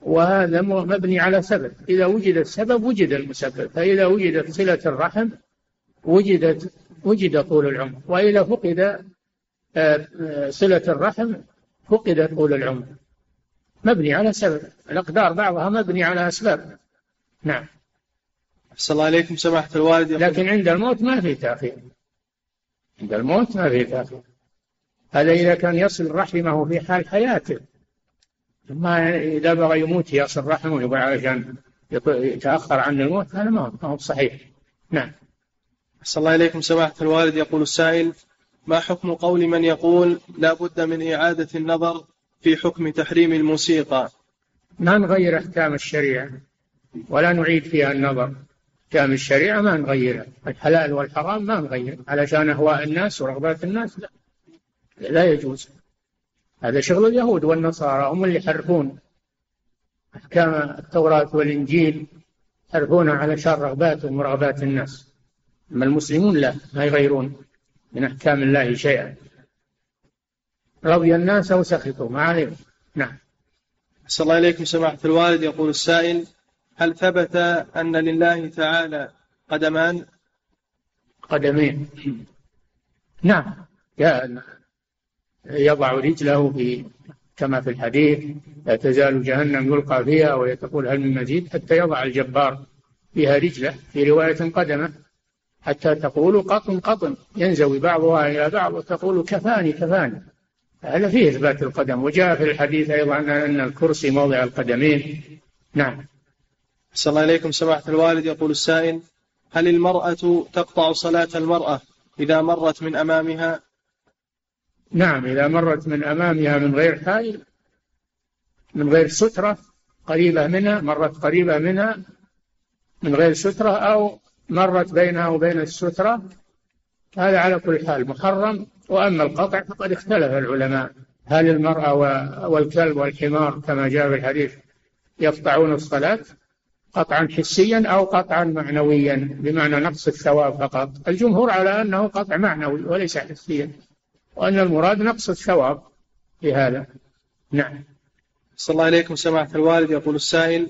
Speaker 3: وهذا مبني على سبب إذا وجد السبب وجد المسبب فإذا وجدت صلة الرحم وجدت وجد طول العمر وإذا فقد صلة الرحم فقدت طول العمر مبني على سبب الأقدار بعضها مبني على أسباب نعم
Speaker 4: صلى الله إليكم سماحة الوالد
Speaker 3: يقول لكن عند الموت ما في تأخير عند الموت ما في تأخير هذا إذا كان يصل رحمه في حال حياته ما إذا بغى يموت يصل رحمه يبغى عشان يتأخر عن الموت هذا ما هو صحيح نعم
Speaker 4: صلى الله إليكم سماحة الوالد يقول السائل ما حكم قول من يقول لا بد من إعادة النظر في حكم تحريم الموسيقى
Speaker 3: ما نغير أحكام الشريعة ولا نعيد فيها النظر أحكام الشريعة ما نغيرها الحلال والحرام ما نغير علشان أهواء الناس ورغبات الناس لا لا يجوز هذا شغل اليهود والنصارى هم اللي يحرفون أحكام التوراة والإنجيل يحرفونها علشان رغباتهم ورغبات الناس أما المسلمون لا ما يغيرون من أحكام الله شيئا رضي الناس أو سخطوا ما عليهم نعم
Speaker 4: صلى الله عليكم سماحة الوالد يقول السائل هل ثبت أن لله تعالى قدمان
Speaker 3: قدمين نعم يا يضع رجله في كما في الحديث لا تزال جهنم يلقى فيها ويتقول هل من مزيد حتى يضع الجبار فيها رجله في رواية قدمه حتى تقول قطن قطن ينزوي بعضها إلى بعض وتقول كفاني كفاني هذا فيه إثبات القدم وجاء في الحديث أيضا أن الكرسي موضع القدمين نعم
Speaker 4: صلى الله عليكم سماحة الوالد يقول السائل هل المرأة تقطع صلاة المرأة إذا مرت من أمامها
Speaker 3: نعم إذا مرت من أمامها من غير حائل من غير سترة قريبة منها مرت قريبة منها من غير سترة أو مرت بينها وبين السترة هذا على كل حال محرم وأما القطع فقد اختلف العلماء هل المرأة والكلب والحمار كما جاء في الحديث يقطعون الصلاة قطعا حسيا أو قطعا معنويا بمعنى نقص الثواب فقط الجمهور على أنه قطع معنوي وليس حسيا وأن المراد نقص الثواب في هذا نعم
Speaker 4: صلى الله عليكم سماحة الوالد يقول السائل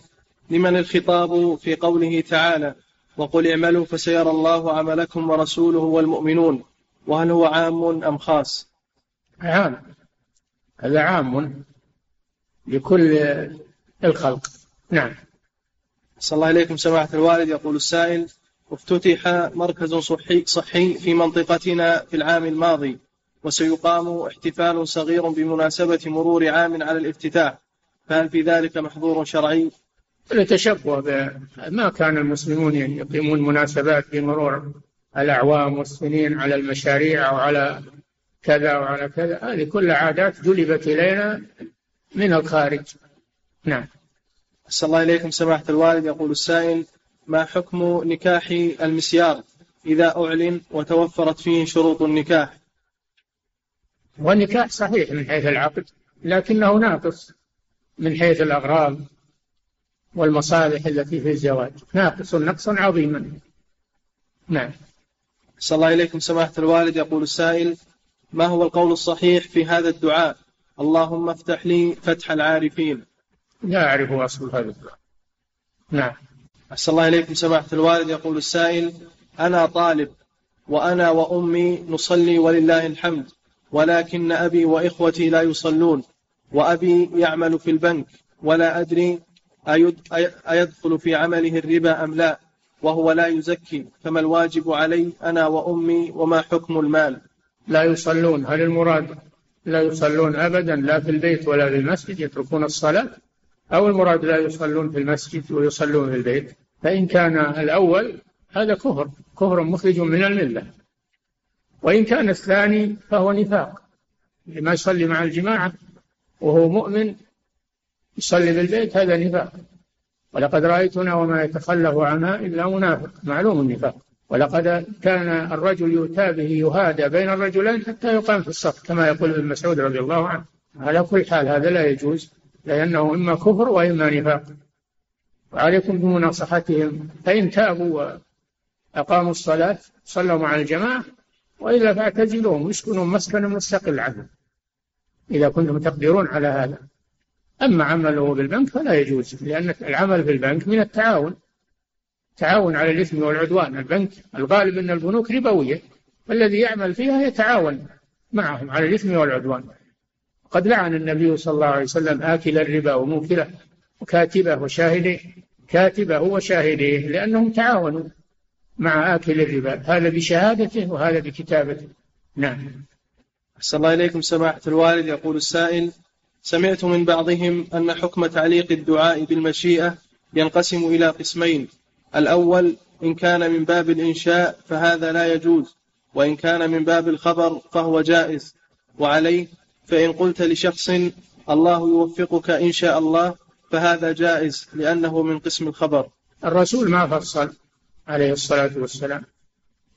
Speaker 4: لمن الخطاب في قوله تعالى وقل اعملوا فسيرى الله عملكم ورسوله والمؤمنون وهل هو عام أم خاص
Speaker 3: عام هذا عام لكل الخلق نعم
Speaker 4: صلى الله عليكم سماحة الوالد يقول السائل افتتح مركز صحي, صحي في منطقتنا في العام الماضي وسيقام احتفال صغير بمناسبة مرور عام على الافتتاح فهل في ذلك محظور شرعي
Speaker 3: نتشبه ما كان المسلمون يقيمون مناسبات بمرور الأعوام والسنين على المشاريع وعلى كذا وعلى كذا هذه كل عادات جلبت إلينا من الخارج نعم
Speaker 4: أسأل الله إليكم سماحة الوالد يقول السائل ما حكم نكاح المسيار إذا أعلن وتوفرت فيه شروط النكاح
Speaker 3: والنكاح صحيح من حيث العقد لكنه ناقص من حيث الأغراض والمصالح التي في الزواج ناقص نقصا عظيما نعم
Speaker 4: صلى الله إليكم سماحة الوالد يقول السائل ما هو القول الصحيح في هذا الدعاء اللهم افتح لي فتح العارفين
Speaker 3: لا أعرف أصل هذا الدعاء نعم
Speaker 4: أحسن الله إليكم سماحة الوالد يقول السائل أنا طالب وأنا وأمي نصلي ولله الحمد ولكن أبي وإخوتي لا يصلون وأبي يعمل في البنك ولا أدري أيدخل في عمله الربا أم لا وهو لا يزكي فما الواجب علي أنا وأمي وما حكم المال
Speaker 3: لا يصلون هل المراد لا يصلون أبدا لا في البيت ولا في المسجد يتركون الصلاة أو المراد لا يصلون في المسجد ويصلون في البيت فإن كان الأول هذا كفر كفر مخرج من الملة وإن كان الثاني فهو نفاق لما يصلي مع الجماعة وهو مؤمن يصلي بالبيت هذا نفاق ولقد رأيتنا وما يتخلف عنها إلا منافق معلوم النفاق ولقد كان الرجل يؤتى به يهادى بين الرجلين حتى يقام في الصف كما يقول ابن مسعود رضي الله عنه على كل حال هذا لا يجوز لأنه إما كفر وإما نفاق وعليكم بمناصحتهم فإن تابوا وأقاموا الصلاة صلوا مع الجماعة وإلا فاعتزلوهم يسكنوا مسكنا مستقل عنهم إذا كنتم تقدرون على هذا أما عمله بالبنك فلا يجوز لأن العمل في البنك من التعاون تعاون على الإثم والعدوان البنك الغالب أن البنوك ربوية والذي يعمل فيها يتعاون معهم على الإثم والعدوان قد لعن النبي صلى الله عليه وسلم آكل الربا وموكله وكاتبه وشاهديه كاتبه وشاهديه لأنهم تعاونوا مع آكل الربا هذا بشهادته وهذا بكتابته نعم
Speaker 4: أحسن الله إليكم سماحة الوالد يقول السائل سمعت من بعضهم أن حكم تعليق الدعاء بالمشيئة ينقسم إلى قسمين الأول إن كان من باب الإنشاء فهذا لا يجوز وإن كان من باب الخبر فهو جائز وعليه فإن قلت لشخص الله يوفقك إن شاء الله فهذا جائز لأنه من قسم الخبر
Speaker 3: الرسول ما فصل عليه الصلاة والسلام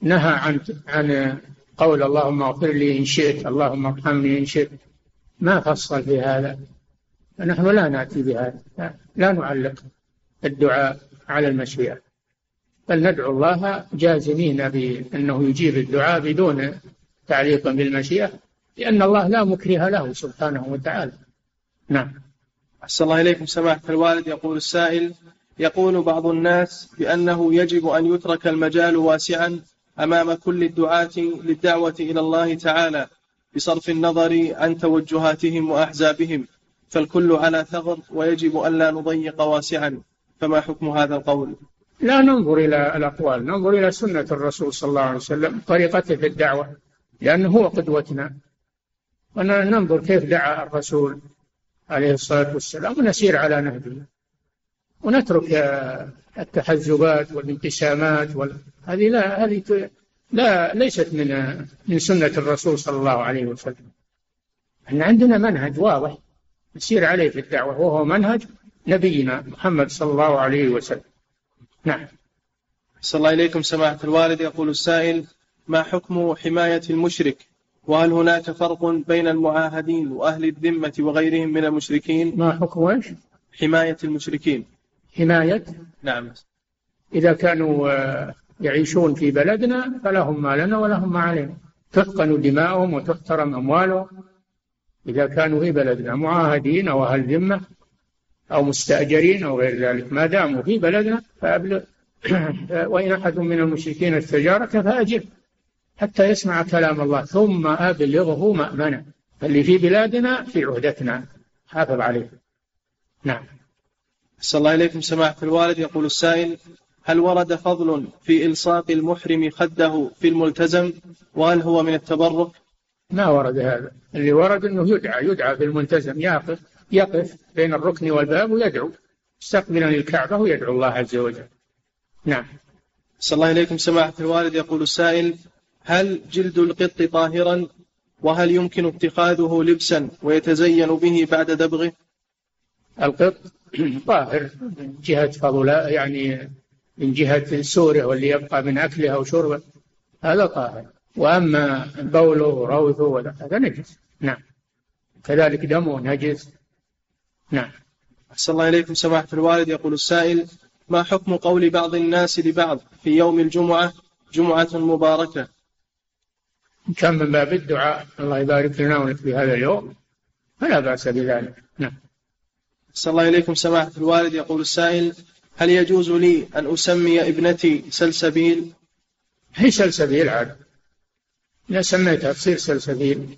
Speaker 3: نهى عن عن قول اللهم اغفر لي إن شئت اللهم ارحمني إن شئت ما فصل في هذا فنحن لا نأتي بهذا لا نعلق الدعاء على المشيئة بل ندعو الله جازمين بأنه يجيب الدعاء بدون تعليق بالمشيئة لأن الله لا مكره له سبحانه وتعالى نعم
Speaker 4: أحسن الله إليكم سماحة الوالد يقول السائل يقول بعض الناس بأنه يجب أن يترك المجال واسعا أمام كل الدعاة للدعوة إلى الله تعالى بصرف النظر عن توجهاتهم وأحزابهم فالكل على ثغر ويجب ألا نضيق واسعا فما حكم هذا القول
Speaker 3: لا ننظر إلى الأقوال ننظر إلى سنة الرسول صلى الله عليه وسلم طريقته في الدعوة لأنه هو قدوتنا وننظر كيف دعا الرسول عليه الصلاة والسلام ونسير على نهجه ونترك التحزبات والانقسامات وال... هذه لا هذه لا ليست من من سنة الرسول صلى الله عليه وسلم أن عندنا منهج واضح نسير عليه في الدعوة وهو منهج نبينا محمد صلى الله عليه وسلم نعم
Speaker 4: صلى الله إليكم سماحة الوالد يقول السائل ما حكم حماية المشرك وهل هناك فرق بين المعاهدين وأهل الذمة وغيرهم من المشركين
Speaker 3: ما حكم إيش
Speaker 4: حماية المشركين
Speaker 3: حماية
Speaker 4: نعم
Speaker 3: إذا كانوا آه، يعيشون في بلدنا فلهم ما لنا ولهم ما علينا تحقن دماؤهم وتحترم أموالهم إذا كانوا في بلدنا معاهدين أو أهل ذمة أو مستأجرين أو غير ذلك ما داموا في بلدنا فأبلغ (clears throat) وإن أحد من المشركين استجارك فأجب حتى يسمع كلام الله ثم أبلغه مأمنا اللي في بلادنا في عهدتنا حافظ عليه نعم صلى
Speaker 4: الله إليكم سماحة الوالد يقول السائل هل ورد فضل في إلصاق المحرم خده في الملتزم وهل هو من التبرك
Speaker 3: ما ورد هذا اللي ورد أنه يدعى يدعى في الملتزم يقف يقف بين الركن والباب ويدعو مستقبلا الكعبة ويدعو الله عز وجل نعم
Speaker 4: صلى الله إليكم سماحة الوالد يقول السائل هل جلد القط طاهرا وهل يمكن اتخاذه لبسا ويتزين به بعد دبغه
Speaker 3: القط طاهر من جهة فضلاء يعني من جهة سوره واللي يبقى من أكله أو شربه هذا طاهر وأما بوله وروثه هذا نجس نعم كذلك دمه نجس نعم
Speaker 4: أحسن الله إليكم سماحة الوالد يقول السائل ما حكم قول بعض الناس لبعض في يوم الجمعة جمعة مباركة
Speaker 3: كان من باب الدعاء الله يبارك لنا ولك في هذا اليوم فلا بأس بذلك نعم
Speaker 4: أحسن الله إليكم سماحة الوالد يقول السائل هل يجوز لي أن أسمي ابنتي سلسبيل
Speaker 3: هي سلسبيل عاد إذا سميتها تصير سلسبيل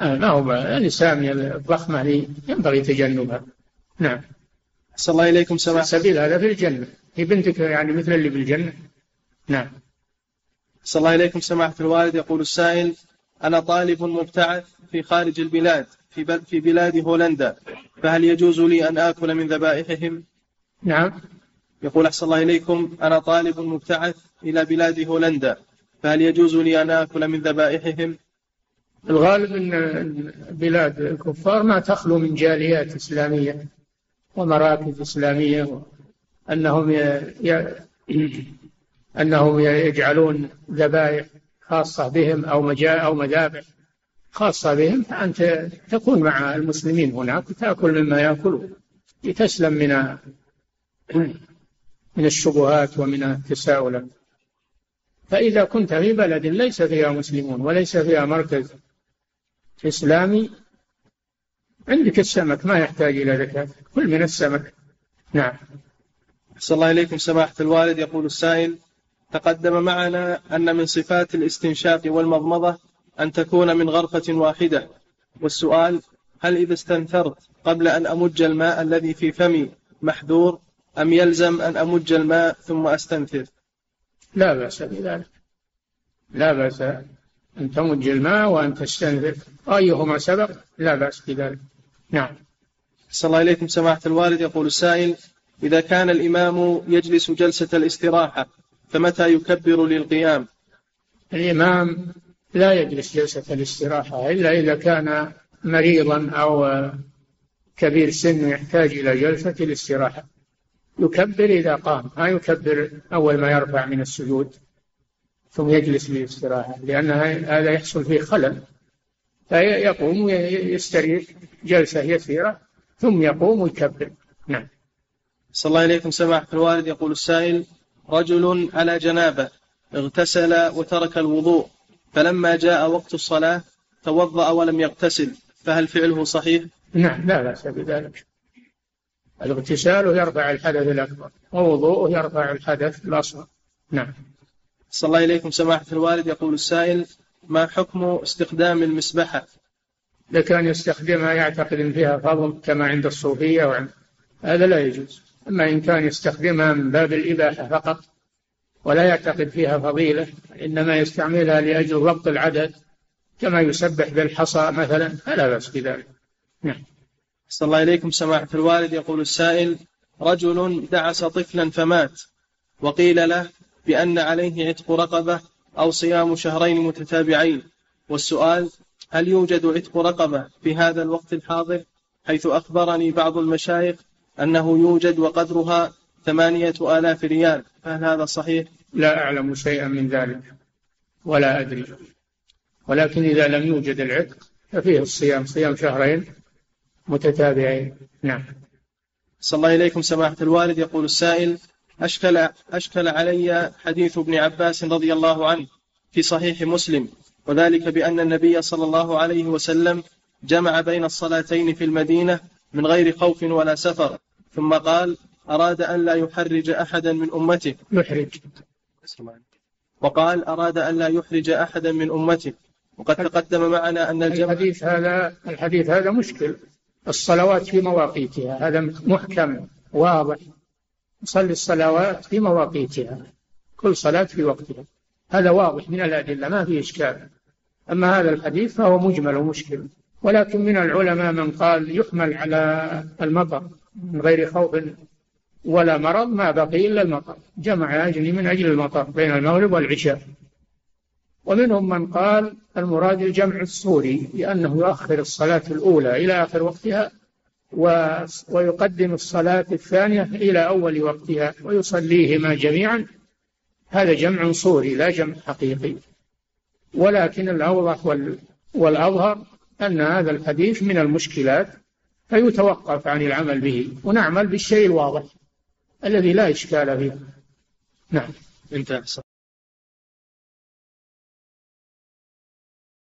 Speaker 3: آه، ما هو الأسامي الضخمة لي ينبغي تجنبها نعم
Speaker 4: صلى الله إليكم سماحة سلسبيل هذا في الجنة هي بنتك يعني مثل اللي في الجنة
Speaker 3: نعم
Speaker 4: صلى الله إليكم سماحة الوالد يقول السائل أنا طالب مبتعث في خارج البلاد في بلاد هولندا فهل يجوز لي أن آكل من ذبائحهم
Speaker 3: نعم
Speaker 4: يقول أحسن الله إليكم أنا طالب مبتعث إلى بلاد هولندا فهل يجوز لي أن آكل من ذبائحهم
Speaker 3: الغالب أن بلاد الكفار ما تخلو من جاليات إسلامية ومراكز إسلامية أنهم ي... أنهم يجعلون ذبائح خاصة بهم أو مجاء أو مذابح خاصة بهم فأنت تكون مع المسلمين هناك وتأكل مما يأكلون لتسلم من من الشبهات ومن التساؤلات فإذا كنت في بلد ليس فيها مسلمون وليس فيها مركز إسلامي عندك السمك ما يحتاج إلى ذكاء كل من السمك نعم
Speaker 4: صلى الله إليكم سماحة الوالد يقول السائل تقدم معنا أن من صفات الاستنشاق والمضمضة أن تكون من غرفة واحدة والسؤال هل إذا استنثرت قبل أن أمج الماء الذي في فمي محذور أم يلزم أن أمج الماء ثم أستنثر
Speaker 3: لا بأس بذلك لا بأس أن تمج الماء وأن تستنثر أيهما سبق لا بأس بذلك نعم
Speaker 4: صلى الله إليكم سماحة الوالد يقول السائل إذا كان الإمام يجلس جلسة الاستراحة فمتى يكبر للقيام
Speaker 3: الإمام لا يجلس جلسة الاستراحة إلا إذا كان مريضا أو كبير سن يحتاج إلى جلسة الاستراحة يكبر إذا قام ما يكبر أول ما يرفع من السجود ثم يجلس للاستراحة لأن هذا يحصل فيه خلل فيقوم يستريح جلسة يسيرة ثم يقوم ويكبر نعم
Speaker 4: صلى الله عليكم سماحة الوالد يقول السائل رجل على جنابة اغتسل وترك الوضوء فلما جاء وقت الصلاة توضأ ولم يغتسل فهل فعله صحيح؟
Speaker 3: نعم لا بأس بذلك الاغتسال يرفع الحدث الأكبر ووضوءه يرفع الحدث الأصغر نعم
Speaker 4: صلى الله إليكم سماحة الوالد يقول السائل ما حكم استخدام المسبحة
Speaker 3: لكان يستخدمها يعتقد إن فيها فضل كما عند الصوفية وعند هذا لا يجوز أما إن كان يستخدمها من باب الإباحة فقط ولا يعتقد فيها فضيلة إنما يستعملها لأجل ضبط العدد كما يسبح بالحصى مثلا فلا بأس بذلك نعم
Speaker 4: صلى الله إليكم سماحة الوالد يقول السائل رجل دعس طفلا فمات وقيل له بأن عليه عتق رقبة أو صيام شهرين متتابعين والسؤال هل يوجد عتق رقبة في هذا الوقت الحاضر حيث أخبرني بعض المشايخ أنه يوجد وقدرها ثمانية آلاف ريال فهل هذا صحيح؟
Speaker 3: لا أعلم شيئا من ذلك ولا أدري ولكن إذا لم يوجد العتق ففيه الصيام صيام شهرين متتابعين نعم
Speaker 4: صلى الله إليكم سماحة الوالد يقول السائل أشكل, أشكل علي حديث ابن عباس رضي الله عنه في صحيح مسلم وذلك بأن النبي صلى الله عليه وسلم جمع بين الصلاتين في المدينة من غير خوف ولا سفر ثم قال أراد أن لا يحرج أحدا من أمته
Speaker 3: يحرج
Speaker 4: وقال أراد أن لا يحرج أحدا من أمته وقد تقدم معنا
Speaker 3: أن الجمع الحديث هذا الحديث هذا مشكل الصلوات في مواقيتها هذا محكم واضح نصلي الصلوات في مواقيتها كل صلاة في وقتها هذا واضح من الأدلة ما في إشكال أما هذا الحديث فهو مجمل ومشكل ولكن من العلماء من قال يحمل على المطر من غير خوف ولا مرض ما بقي إلا المطر جمع أجلي من أجل المطر بين المغرب والعشاء ومنهم من قال المراد الجمع الصوري لأنه يؤخر الصلاة الأولى إلى آخر وقتها ويقدم الصلاة الثانية إلى أول وقتها ويصليهما جميعا هذا جمع صوري لا جمع حقيقي ولكن الأوضح والأظهر أن هذا الحديث من المشكلات فيتوقف عن العمل به ونعمل بالشيء الواضح الذي لا إشكال فيه نعم انتهى